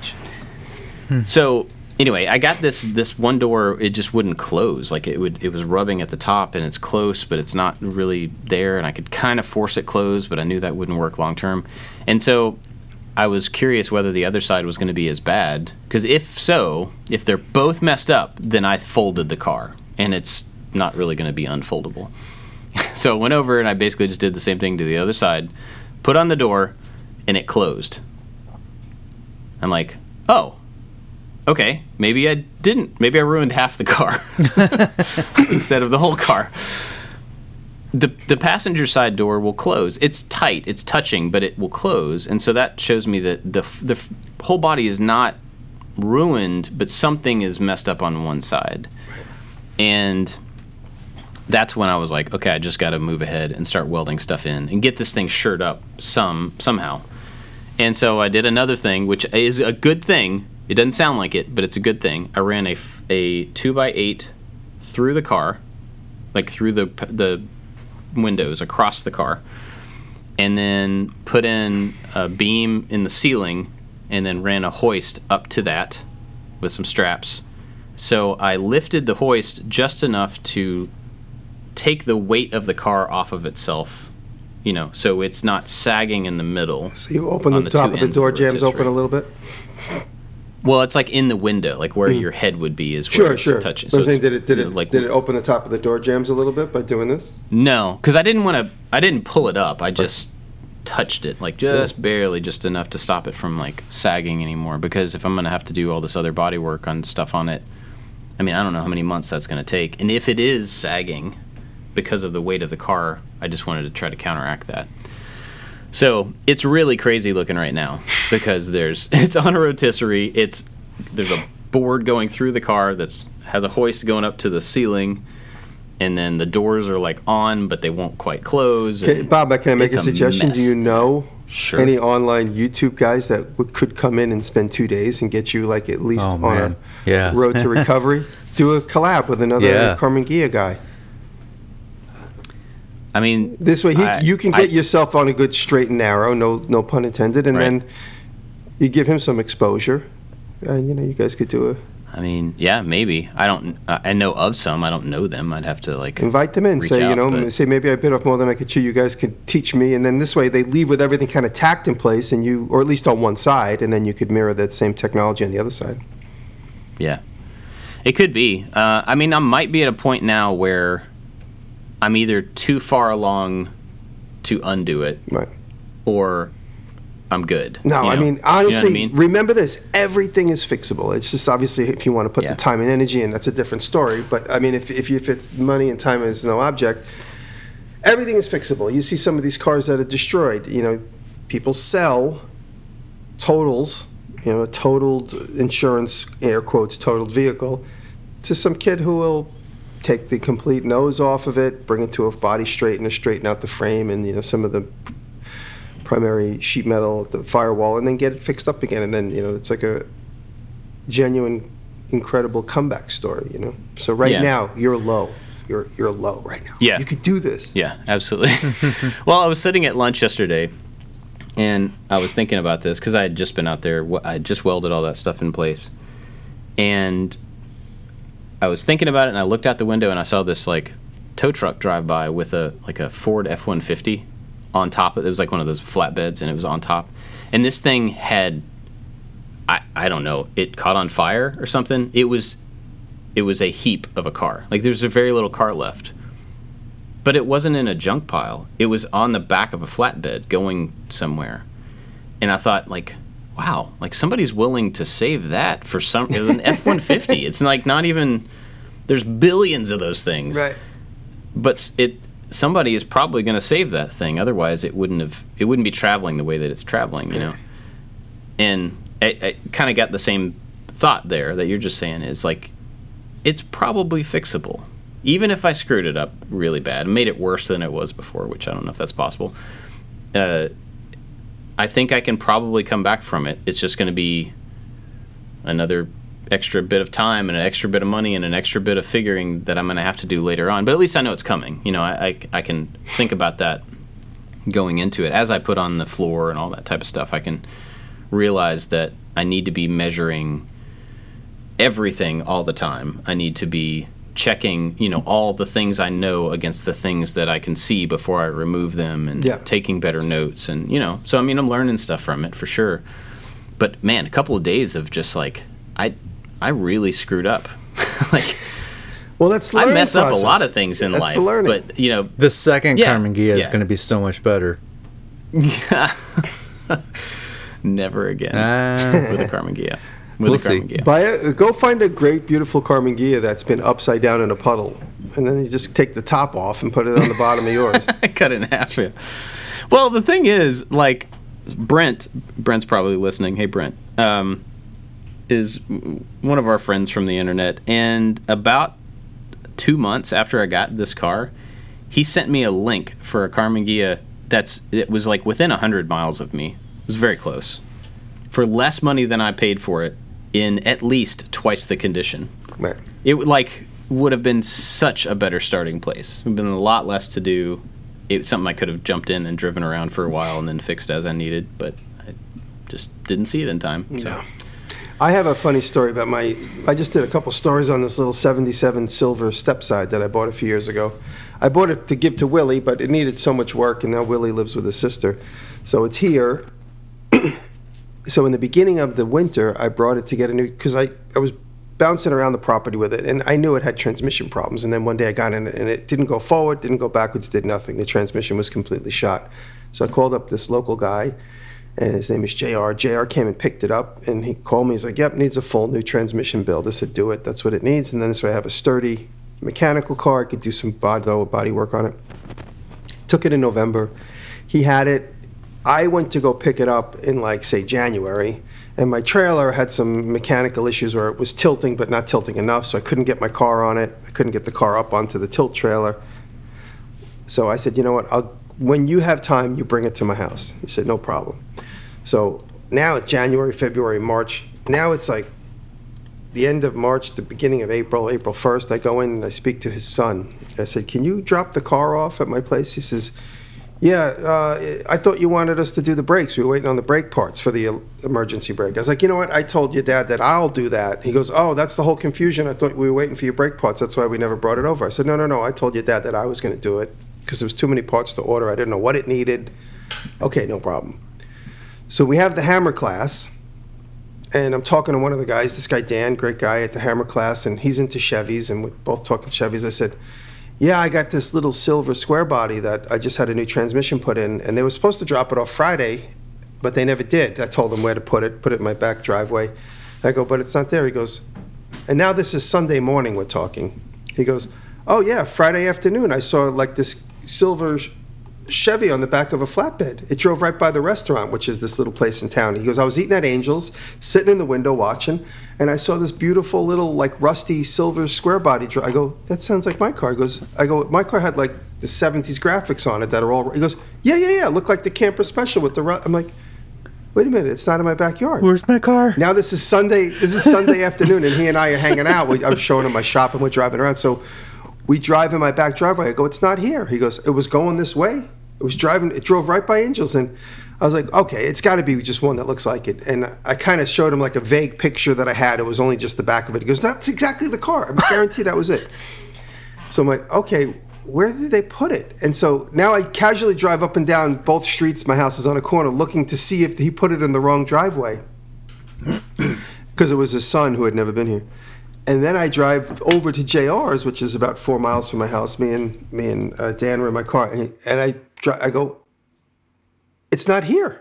Production. So anyway, I got this this one door. It just wouldn't close. Like it would. It was rubbing at the top, and it's close, but it's not really there. And I could kind of force it closed, but I knew that wouldn't work long term. And so I was curious whether the other side was going to be as bad. Because if so, if they're both messed up, then I folded the car, and it's not really going to be unfoldable. so I went over and I basically just did the same thing to the other side, put on the door, and it closed. I'm like, oh, okay, maybe I didn't. Maybe I ruined half the car instead of the whole car. The, the passenger side door will close. It's tight, it's touching, but it will close. And so that shows me that the, the whole body is not ruined, but something is messed up on one side. And that's when I was like, okay, I just got to move ahead and start welding stuff in and get this thing shirt up some somehow. And so I did another thing, which is a good thing. It doesn't sound like it, but it's a good thing. I ran a, a two by eight through the car, like through the the windows across the car, and then put in a beam in the ceiling, and then ran a hoist up to that with some straps. So I lifted the hoist just enough to take the weight of the car off of itself. You know, so it's not sagging in the middle. So you open the the top of the door jambs open a little bit. Well, it's like in the window, like where hmm. your head would be is where Sure, it's sure. touching. But I'm saying, did it did it like did it open the top of the door jambs a little bit by doing this? no, because I didn't want to. I didn't pull it up. I just touched it, like just barely, just enough to stop it from like sagging anymore. Because if I'm gonna have to do all this other body work on stuff on it, I mean, I don't know how many months that's gonna take. And if it is sagging because of the weight of the car, I just wanted to try to counteract that. So it's really crazy looking right now because there's it's on a rotisserie. It's there's a board going through the car that's has a hoist going up to the ceiling, and then the doors are like on, but they won't quite close. Okay, and Bob, can I make it's a suggestion? mess. Do you know Sure. any online YouTube guys that w- could come in and spend two days and get you like at least Oh, on man. a Yeah. road to recovery? Do a collab with another Yeah. Karmann Ghia guy. I mean, This way, he, I- you can I- get yourself on a good straight and narrow, no no pun intended, and Right. then you give him some exposure, and you know you guys could do a I mean, yeah, maybe. I don't. I I know of some. I don't know them. I'd have to like invite them in. Say you know, but- say maybe I bit off more than I could chew. You guys could teach me, and then this way they leave with everything kind of tacked in place, and you, or at least on one side, and then you could mirror that same technology on the other side. Yeah, it could be. Uh, I mean, I might be at a point now where I'm either too far along to undo it, Right. or I'm good. No, you I know? mean You know honestly, I mean? remember this: everything is fixable. It's just obviously if you want to put Yeah. the time and energy in, that's a different story. But I mean, if if, you, if it's money and time is no object, everything is fixable. You see some of these cars that are destroyed. You know, people sell totals. You know, a totaled insurance, air quotes, totaled vehicle, to some kid who will take the complete nose off of it, bring it to a body straightener, straighten out the frame, and you know some of the primary sheet metal, the firewall, and then get it fixed up again. And then, you know, it's like a genuine, incredible comeback story, you know? So right Yeah. now, you're low. You're, you're low right now. Yeah. You could do this. Yeah, absolutely. well, I was sitting at lunch yesterday, and I was thinking about this because I had just been out there. I just welded all that stuff in place, and I was thinking about it. And I looked out the window and I saw this like tow truck drive by with a like a Ford F one fifty on top. Of, it was like one of those flatbeds, and it was on top. And this thing had, I I don't know, it caught on fire or something. It was, it was a heap of a car. Like there's a very little car left but it wasn't in a junk pile. It was on the back of a flatbed going somewhere. And I thought, like, wow, like somebody's willing to save that for some. It was an F one fifty. It's like not even. There's billions of those things. Right. But it somebody is probably going to save that thing. Otherwise, it wouldn't have. It wouldn't be traveling the way that it's traveling. You know. And I, I kind of got the same thought there that you're just saying is like, it's probably fixable. Even if I screwed it up really bad, and made it worse than it was before, which I don't know if that's possible. Uh, I think I can probably come back from it. It's just going to be another extra bit of time and an extra bit of money and an extra bit of figuring that I'm going to have to do later on. But at least I know it's coming. You know, I, I, I can think about that going into it. As I put on the floor and all that type of stuff, I can realize that I need to be measuring everything all the time. I need to be checking, you know, all the things I know against the things that I can see before I remove them and Yeah. taking better notes and, you know, so I mean, I'm learning stuff from it for sure. But man, a couple of days of just like I I really screwed up. like Well, that's the I learning mess up a lot of things in That's life, the learning. but you know, The second Yeah, Karmann Ghia is going to be so much better. yeah never again Uh, with a Karmann Ghia. With We'll a Karmann see. Buy a, go find a great, beautiful Karmann Ghia that's been upside down in a puddle, and then you just take the top off and put it on the bottom of yours. Cut it in half. Yeah. Well, the thing is, like Brent, Brent's probably listening. Hey, Brent, um, is one of our friends from the internet, and about two months after I got this car, he sent me a link for a Karmann Ghia that's it was like within hundred miles of me. It was very close, for less money than I paid for it, in at least twice the condition. Right. It would like would have been such a better starting place. It would have been a lot less to do. It's something I could have jumped in and driven around for a while and then fixed as I needed, but I just didn't see it in time. So. No. I have a funny story about my. I just did a couple stories on this little '77 silver stepside that I bought a few years ago. I bought it to give to Willie, but it needed so much work, and now Willie lives with his sister, so it's here. so in the beginning of the winter, I brought it to get a new because I I was bouncing around the property with it, and I knew it had transmission problems. And then one day I got in it, and it didn't go forward, didn't go backwards, did nothing. The transmission was completely shot. So I called up this local guy and his name is JR. JR came and picked it up, and he called me. He's like, "Yep, needs a full new transmission build." I said, "Do it. That's what it needs." And then so I have a sturdy mechanical car. I could do some body, body work on it. Took it in November. He had it. I went to go pick it up in like say January, and my trailer had some mechanical issues where it was tilting but not tilting enough, so I couldn't get my car on it. I couldn't get the car up onto the tilt trailer. So I said, you know what? I'll, when you have time, you bring it to my house. He said, no problem. So now it's January, February, March. Now it's like the end of March, the beginning of April, April 1st. I go in and I speak to his son. I said, can you drop the car off at my place? He says, yeah, uh, I thought you wanted us to do the brakes. We were waiting on the brake parts for the emergency brake. I was like, you know what? I told your dad that I'll do that. He goes, oh, that's the whole confusion. I thought we were waiting for your brake parts. That's why we never brought it over. I said, no, no, no. I told your dad that I was going to do it because there was too many parts to order. I didn't know what it needed. Okay, no problem. So we have the hammer class, and I'm talking to one of the guys. This guy Dan, great guy at the hammer class, and he's into Chevys, and we're both talking Chevys. I said, "Yeah, I got this little silver square body that I just had a new transmission put in, and they were supposed to drop it off Friday, but they never did. I told them where to put it, put it in my back driveway. I go, but it's not there. He goes, and now this is Sunday morning. We're talking. He goes, oh yeah, Friday afternoon. I saw like this silver." Chevy on the back of a flatbed. It drove right by the restaurant, which is this little place in town. He goes, I was eating at Angels, sitting in the window watching, and I saw this beautiful little like rusty silver square body. Dri-. I go, that sounds like my car. He goes, I go, my car had like the '70s graphics on it that are all. He goes, yeah, yeah, yeah, look like the camper special with the. Ru-. I'm like, wait a minute, it's not in my backyard. Where's my car? Now this is Sunday. This is Sunday afternoon, and he and I are hanging out. I'm showing him my shop, and we're driving around. So we drive in my back driveway. I go, "It's not here." He goes, "It was going this way. It was driving. It drove right by Angels." And I was like, "Okay, it's got to be just one that looks like it." And I kind of showed him like a vague picture that I had. It was only just the back of it. He goes, "That's exactly the car. I guarantee that was it." So I'm like, "Okay." Where did they put it? And so now I casually drive up and down both streets. My house is on a corner, looking to see if he put it in the wrong driveway because it was his son who had never been here. And then I drive over to JR's, which is about four miles from my house. Me and me and uh, Dan were in my car, and, he, and I dri- I go, it's not here.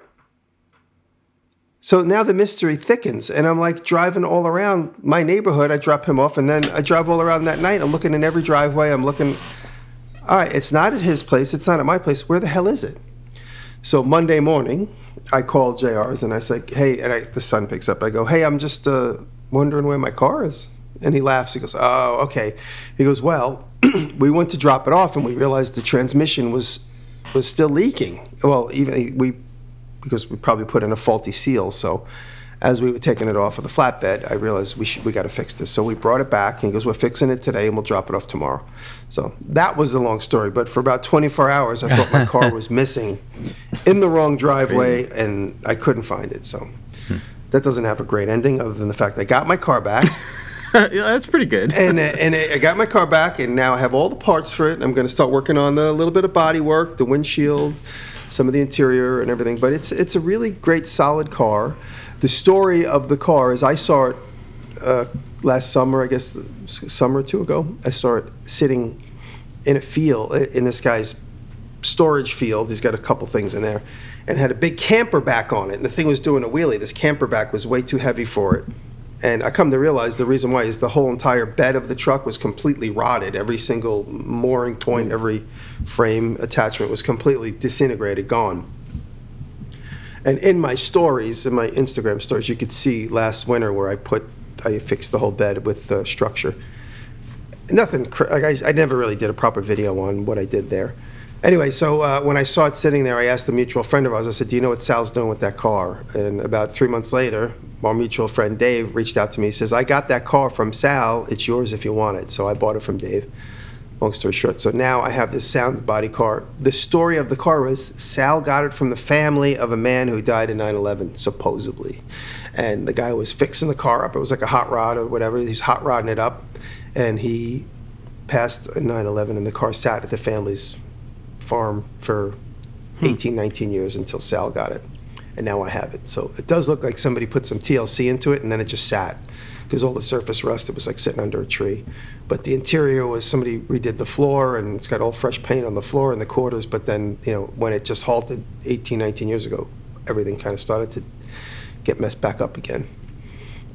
So now the mystery thickens, and I'm like driving all around my neighborhood. I drop him off, and then I drive all around that night. I'm looking in every driveway. I'm looking. All right, it's not at his place. It's not at my place. Where the hell is it? So Monday morning, I call JR's and I say, "Hey," and I, the son picks up. I go, "Hey, I'm just uh, wondering where my car is." And he laughs. He goes, "Oh, okay." He goes, "Well, we went to drop it off, and we realized the transmission was was still leaking. Well, even we because we probably put in a faulty seal. So as we were taking it off of the flatbed, I realized we should, we got to fix this. So we brought it back, and he goes, "We're fixing it today, and we'll drop it off tomorrow." So that was a long story. But for about 24 hours, I thought my car was missing in the wrong driveway, and I couldn't find it. So hmm. that doesn't have a great ending, other than the fact I got my car back. yeah, that's pretty good. and uh, and I got my car back, and now I have all the parts for it. I'm going to start working on the little bit of body work, the windshield, some of the interior, and everything. But it's it's a really great, solid car. The story of the car is I saw it uh, last summer, I guess, summer or two ago. I saw it sitting in a field in this guy's storage field. He's got a couple things in there, and had a big camper back on it. And the thing was doing a wheelie. This camper back was way too heavy for it. And I come to realize the reason why is the whole entire bed of the truck was completely rotted. Every single mooring point, every frame attachment was completely disintegrated, gone. And in my stories, in my Instagram stories, you could see last winter where I put, I fixed the whole bed with uh, structure. Nothing, cr- like I, I never really did a proper video on what I did there. Anyway, so uh, when I saw it sitting there, I asked a mutual friend of ours, I said, Do you know what Sal's doing with that car? And about three months later, our mutual friend Dave reached out to me. He says, I got that car from Sal. It's yours if you want it. So I bought it from Dave. Long story short, so now I have this sound body car. The story of the car was Sal got it from the family of a man who died in 9 11, supposedly. And the guy was fixing the car up. It was like a hot rod or whatever. He's hot rodding it up. And he passed 9 11, and the car sat at the family's farm for hmm. 18, 19 years until Sal got it. And now I have it. So it does look like somebody put some TLC into it, and then it just sat because all the surface rust, it was like sitting under a tree. But the interior was somebody redid the floor, and it's got all fresh paint on the floor and the quarters. But then, you know, when it just halted 18, 19 years ago, everything kind of started to get messed back up again,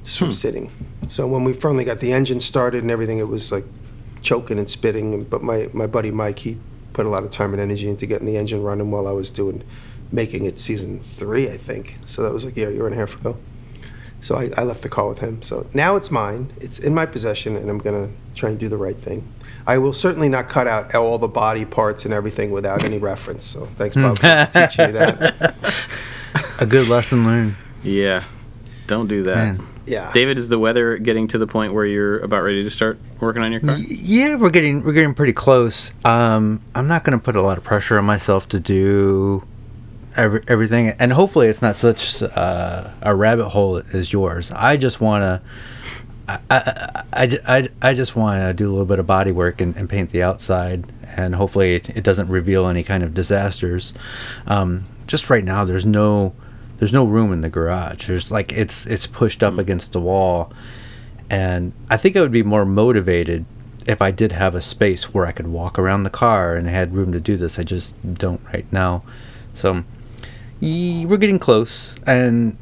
just from hmm. sitting. So when we finally got the engine started and everything, it was like choking and spitting. But my, my buddy Mike, he put a lot of time and energy into getting the engine running while I was doing, making it season three, I think. So that was like yeah, a year and a half ago. So I, I left the car with him. So now it's mine. It's in my possession, and I'm gonna try and do the right thing. I will certainly not cut out all the body parts and everything without any reference. So thanks, Bob, for hmm. teaching me that. A good lesson learned. Yeah, don't do that. Man. Yeah. David, is the weather getting to the point where you're about ready to start working on your car? Yeah, we're getting we're getting pretty close. Um, I'm not going to put a lot of pressure on myself to do every, everything, and hopefully it's not such uh, a rabbit hole as yours. I just want to. I, I, I, I, just want to do a little bit of body work and, and paint the outside, and hopefully it, it doesn't reveal any kind of disasters. Um, just right now, there's no there's no room in the garage. There's like it's it's pushed up mm. against the wall, and I think I would be more motivated if I did have a space where I could walk around the car and had room to do this. I just don't right now. So we're getting close, and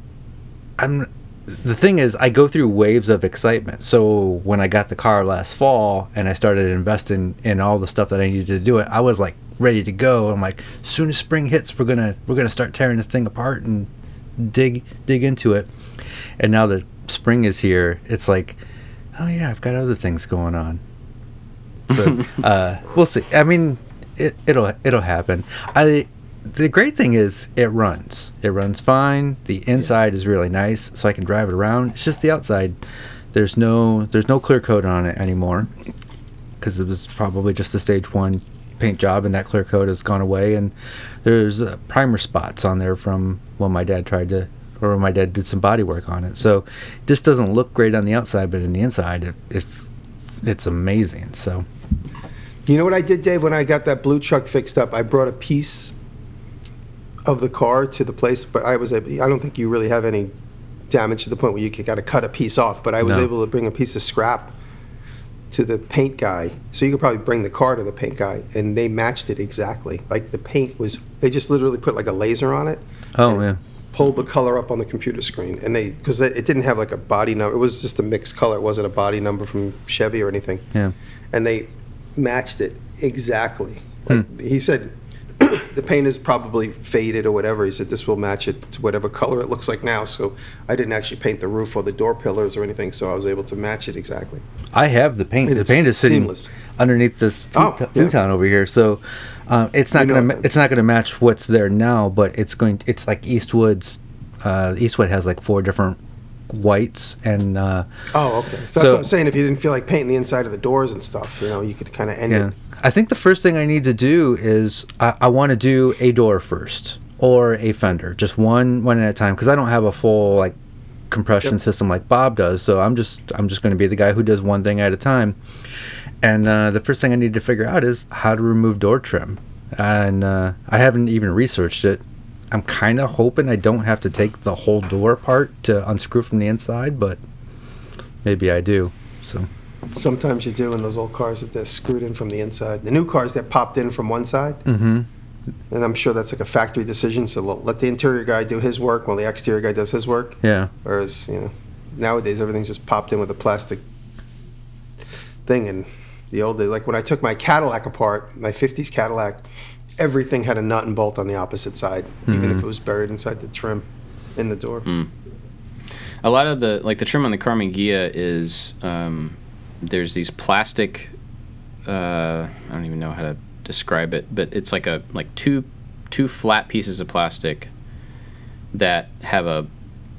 I'm. The thing is, I go through waves of excitement. So when I got the car last fall and I started investing in all the stuff that I needed to do it, I was like ready to go. I'm like, soon as spring hits, we're gonna we're gonna start tearing this thing apart and dig dig into it. And now that spring is here, it's like, oh yeah, I've got other things going on. So uh, we'll see. I mean, it, it'll it'll happen. I the great thing is it runs. It runs fine. The inside is really nice, so I can drive it around. It's just the outside. There's no there's no clear coat on it anymore because it was probably just a stage one paint job, and that clear coat has gone away. And there's uh, primer spots on there from when my dad tried to, or when my dad did some body work on it. So this doesn't look great on the outside, but in the inside, it, it it's amazing. So You know what I did, Dave? When I got that blue truck fixed up, I brought a piece of the car to the place, but I was I don't think you really have any damage to the point where you got to cut a piece off, but I was No. able to bring a piece of scrap to the paint guy. So you could probably bring the car to the paint guy, and they matched it exactly. Like the paint was, they just literally put like a laser on it. Oh, yeah. Pulled the color up on the computer screen, and they because it didn't have like a body number. It was just a mixed color. It wasn't a body number from Chevy or anything yeah. and they matched it exactly. Like hmm. he said, the paint is probably faded or whatever. He said this will match it to whatever color it looks like now. So I didn't actually paint the roof or the door pillars or anything, so I was able to match it exactly. I have the paint. And the paint is sitting seamless. underneath this Oh, futon, yeah. futon over here. So um, it's not You gonna it it's not gonna match what's there now, but it's going. It's like Eastwood's. Uh, Eastwood has like four different whites and uh, Oh, okay. So that's what I'm saying. If you didn't feel like painting the inside of the doors and stuff, you know, you could kind of end yeah. it. I think the first thing I need to do is I, I want to do a door first or a fender, just one one at a time, because I don't have a full like compression Yep. system like Bob does. So I'm just I'm just going to be the guy who does one thing at a time. And uh, the first thing I need to figure out is how to remove door trim. And uh, I haven't even researched it. I'm kind of hoping I don't have to take the whole door apart to unscrew from the inside, but maybe I do. So Sometimes you do in those old cars that they're screwed in from the inside. The new cars, they're popped in from one side. Mm-hmm. And I'm sure that's like a factory decision, so let- let the interior guy do his work while the exterior guy does his work. yeah, Whereas, you know, nowadays everything's just popped in with a plastic thing. And the old days, like when I took my Cadillac apart, my 50s Cadillac, everything had a nut and bolt on the opposite side, even if it was buried inside the trim in the door. A lot of the like the trim on the Karmann Ghia is um, there's these plastic. Uh, I don't even know how to describe it, but it's like a like two two flat pieces of plastic that have a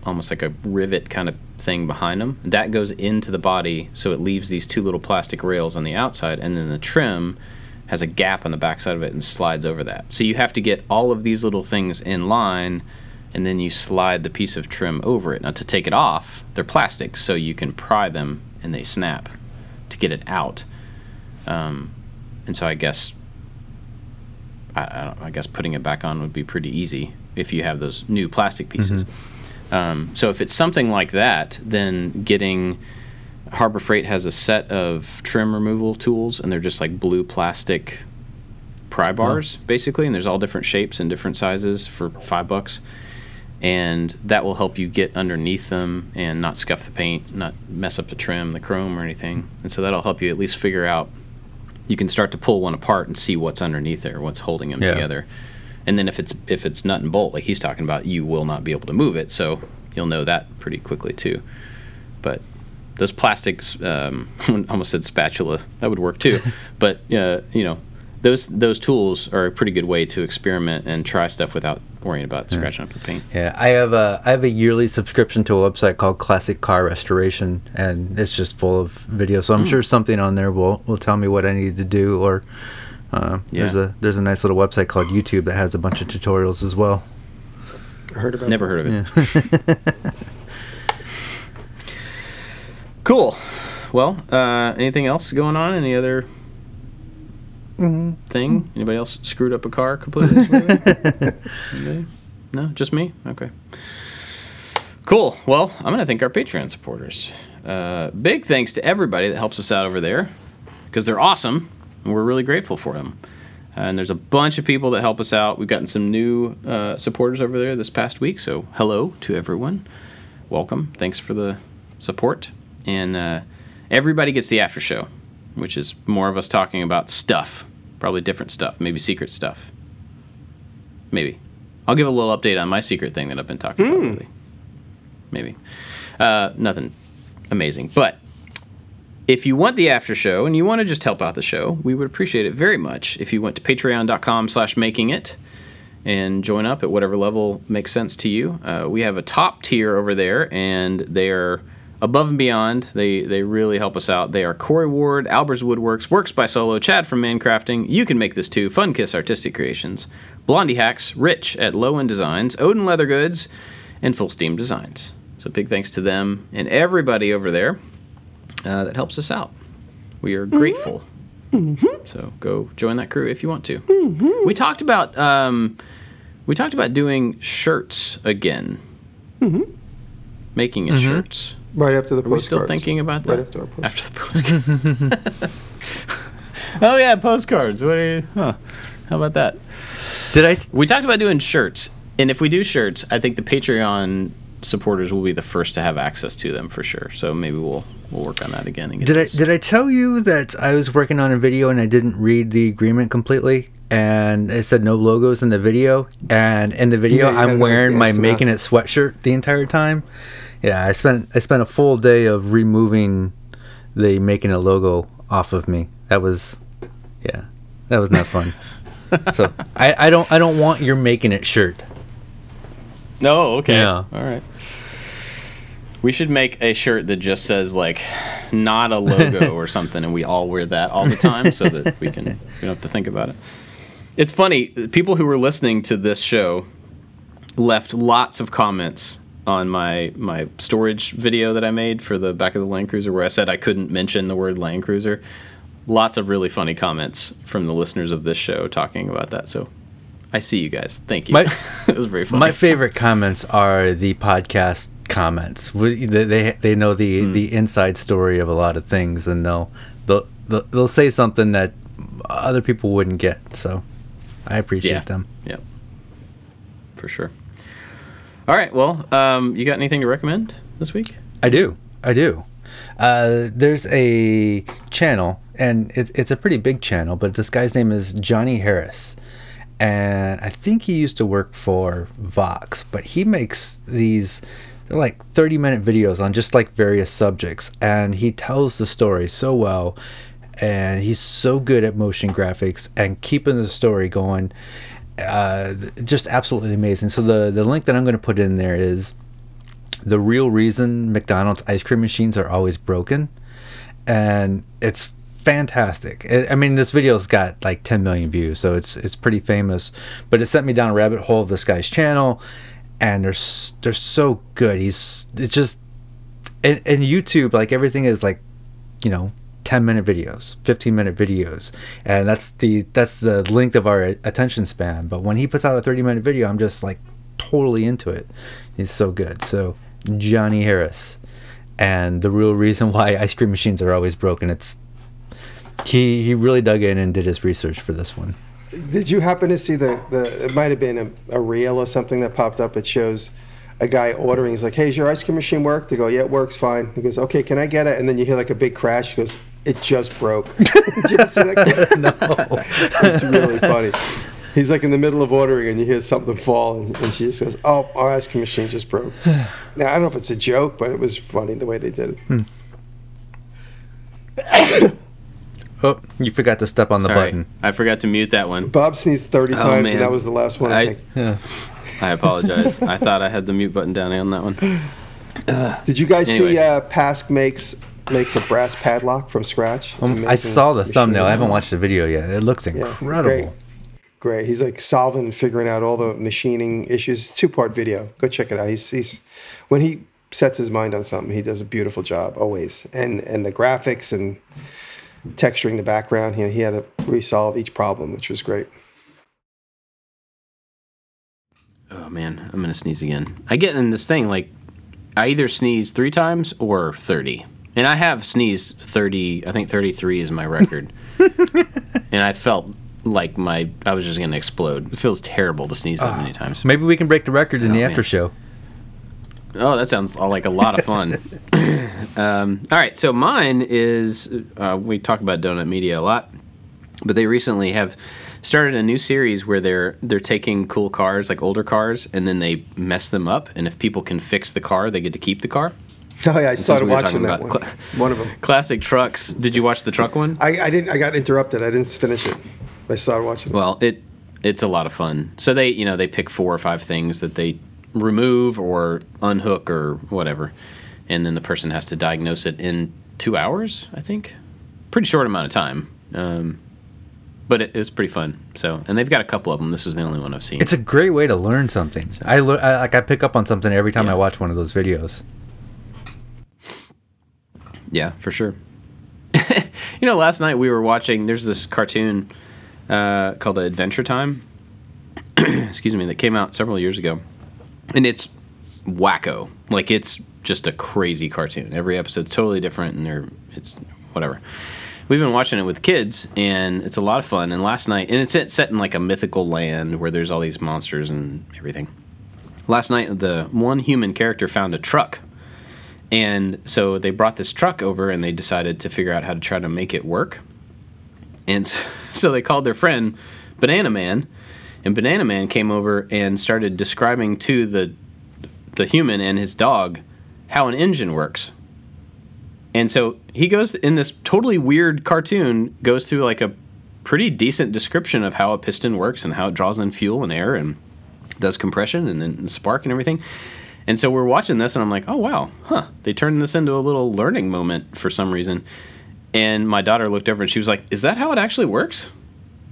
almost like a rivet kind of thing behind them. That goes into the body, so it leaves these two little plastic rails on the outside, and then the trim has a gap on the backside of it and slides over that. So you have to get all of these little things in line, and then you slide the piece of trim over it. Now to take it off, they're plastic, so you can pry them and they snap to get it out. Um, and so I guess I, I, don't, I guess putting it back on would be pretty easy if you have those new plastic pieces. Um, so if it's something like that, then getting Harbor Freight has a set of trim removal tools, and they're just like blue plastic pry bars, basically, and there's all different shapes and different sizes for five bucks. And that will help you get underneath them and not scuff the paint, not mess up the trim, the chrome, or anything. And so that'll help you at least figure out. You can start to pull one apart and see what's underneath there, what's holding them Yeah. together. And then if it's if it's nut and bolt, like he's talking about, you will not be able to move it. So you'll know that pretty quickly too. But those plastics, um, almost said spatula, that would work too. but uh, you know, those those tools are a pretty good way to experiment and try stuff without worrying about scratching up the paint. Yeah, I have a I have a yearly subscription to a website called Classic Car Restoration, and it's just full of videos. So I'm Hmm. sure something on there will will tell me what I need to do. Or uh, there's a there's a nice little website called YouTube that has a bunch of tutorials as well. Heard about Never that. heard of it. cool. Well, uh, anything else going on? Any other thing? Anybody else screwed up a car completely? No, just me. Okay. Cool. Well, I'm going to thank our Patreon supporters. Uh, big thanks to everybody that helps us out over there because they're awesome and we're really grateful for them. And there's a bunch of people that help us out. We've gotten some new uh, supporters over there this past week. So, hello to everyone. Welcome. Thanks for the support. And uh, everybody gets the after show, which is more of us talking about stuff, probably different stuff, maybe secret stuff. Maybe. I'll give a little update on my secret thing that I've been talking about lately. Maybe. Uh, nothing amazing. But if you want the after show and you want to just help out the show, we would appreciate it very much if you went to patreon.com slash making it and join up at whatever level makes sense to you. Uh, we have a top tier over there, and they are above and beyond. They they really help us out. They are Corey Ward, Albers Woodworks, Works by Solo, Chad from Mancrafting, You Can Make This Too, Fun Kiss Artistic Creations, Blondie Hacks, Rich at Low End Designs, Odin Leather Goods, and Full Steam Designs. So big thanks to them and everybody over there uh, that helps us out. We are mm-hmm. grateful. Mm-hmm. So go join that crew if you want to. Mm-hmm. We talked about um, we talked about doing shirts again. Making it shirts. Right after the Are we still thinking about that? Right after our postcards. After the postcards. oh yeah, postcards. What are you? Huh. How about that? Did I? T- We talked about doing shirts, and if we do shirts, I think the Patreon supporters will be the first to have access to them for sure. So maybe we'll we'll work on that again. And get did I did I tell you that I was working on a video and I didn't read the agreement completely? And it said no logos in the video. And in the video, Yeah, I'm wearing my X making it sweatshirt the entire time. Yeah, I spent I spent a full day of removing the making it logo off of me. That was, yeah, that was not fun. so I, I don't I don't want your making it shirt. No, okay. Yeah. All right. We should make a shirt that just says like not a logo or something and we all wear that all the time so that we can we don't have to think about it. It's funny, people who were listening to this show left lots of comments on my my storage video that I made for the back of the Land Cruiser, where I said I couldn't mention the word Land Cruiser. Lots of really funny comments from the listeners of this show talking about that. So I see you guys. Thank you. My- it was very funny. My favorite comments are the podcast comments. We- They they, know the Hmm. the inside story of a lot of things, and they'll they'll they'll, they'll say something that other people wouldn't get. So I appreciate yeah. them. Yep. For sure. All right. Well, um, you got anything to recommend this week? I do. I do. Uh, there's a channel, and it's it's a pretty big channel, but this guy's name is Johnny Harris, and I think he used to work for Vox, but he makes these. They're like 30 minute videos on just like various subjects, and he tells the story so well, and he's so good at motion graphics and keeping the story going. Uh, just absolutely amazing. So the the link that I'm going to put in there is the real reason McDonald's ice cream machines are always broken, and it's fantastic. I I mean, this video's got like 10 million views, so it's it's pretty famous. But it sent me down a rabbit hole of this guy's channel, and they're they're so good. He's it's just and, and YouTube like everything is like, you know. 10 minute videos 15 minute videos and that's the that's the length of our attention span but when he puts out a 30 minute video i'm just like totally into it he's so good so johnny harris and the real reason why ice cream machines are always broken it's he he really dug in and did his research for this one Did you happen to see the, the it might have been a, a reel or something that popped up that shows a guy ordering. He's like, hey, does your ice cream machine work? They go, yeah, it works fine. He goes, okay, can I get it? And then you hear like a big crash. He goes, it just broke. Did you see that? no It's really funny. He's like in the middle of ordering and you hear something fall and, and she just goes, oh, our ice cream machine just broke. now, I don't know if it's a joke, but it was funny the way they did it. oh you forgot to step on the Sorry, button I forgot to mute that one. Bob sneezed 30 Oh, times man. and that was the last one, I, I- think. yeah I apologize. I thought I had the mute button down on that one. Did you guys see Anyway. uh, Pask makes makes a brass padlock from scratch? Um, I saw the machine. thumbnail. I haven't watched the video yet. It looks Yeah, incredible. Great. Great. He's like solving and figuring out all the machining issues. Two part video. Go check it out. He's, he's when he sets his mind on something, he does a beautiful job always. And and the graphics and texturing the background, you know, he had to resolve each problem, which was great. Oh man, I'm gonna sneeze again. I get in this thing like I either sneeze three times or thirty, and I have sneezed thirty. I think thirty-three is my record, and I felt like my I was just gonna explode. It feels terrible to sneeze that many times. Maybe we can break the record in the man. after show. Oh, that sounds like a lot of fun. um, all right, so mine is uh, we talk about Donut Media a lot, but they recently have started a new series where they're they're taking cool cars, like older cars, and then they mess them up. And if people can fix the car, they get to keep the car. Oh yeah, I started we watching that about one. cla- one of them. Classic trucks. Did you watch the truck one? I, I didn't. I got interrupted. I didn't finish it. I started watching. Well, it it's a lot of fun. So they you know they pick four or five things that they remove or unhook or whatever, and then the person has to diagnose it in two hours. I think, pretty short amount of time. Um, but it, it was pretty fun. So and they've got a couple of them. This is the only one I've seen. It's a great way to learn something. I, lear- I like I pick up on something every time Yeah. I watch one of those videos. Yeah, for sure. you know, last night we were watching. There's this cartoon uh, called Adventure Time. excuse me, that came out several years ago, and it's wacko. Like it's just a crazy cartoon. Every episode's totally different, and they're it's whatever. We've been watching it with kids, and it's a lot of fun. And last night, and it's set set in like a mythical land where there's all these monsters and everything. Last night, the one human character found a truck and so they brought this truck over and they decided to figure out how to try to make it work. And so they called their friend Banana Man, and Banana Man came over and started describing to the the human and his dog how an engine works. And so he goes in this totally weird cartoon goes through like a pretty decent description of how a piston works and how it draws in fuel and air and does compression and then spark and everything. And so we're watching this, and I'm like, oh, wow, huh. They turned this into a little learning moment for some reason. And my daughter looked over and she was like, is that how it actually works?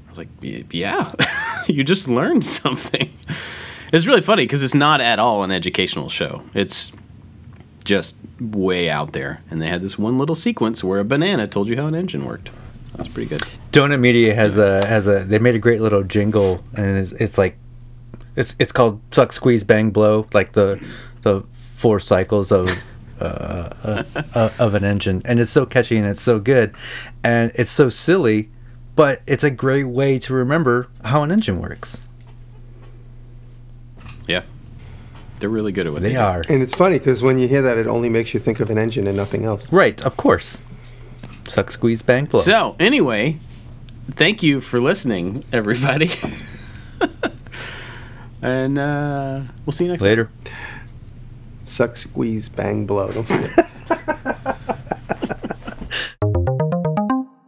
I was like, yeah, you just learned something. It's really funny because it's not at all an educational show. It's just way out there. And they had this one little sequence where a banana told you how an engine worked. That was pretty good. Donut Media has a has a they made a great little jingle and it's, it's like it's it's called suck squeeze bang blow like the the four cycles of uh, uh, uh, of an engine and it's so catchy and it's so good and it's so silly but it's a great way to remember how an engine works. Yeah. They're really good at what They they, do. are And it's funny because when you hear that, it only makes you think of an engine and nothing else. right, of course. Suck squeeze bang blow. So, anyway, thank you for listening, everybody. and uh, we'll see you next time. Later. Suck, squeeze, bang, blow. Don't forget.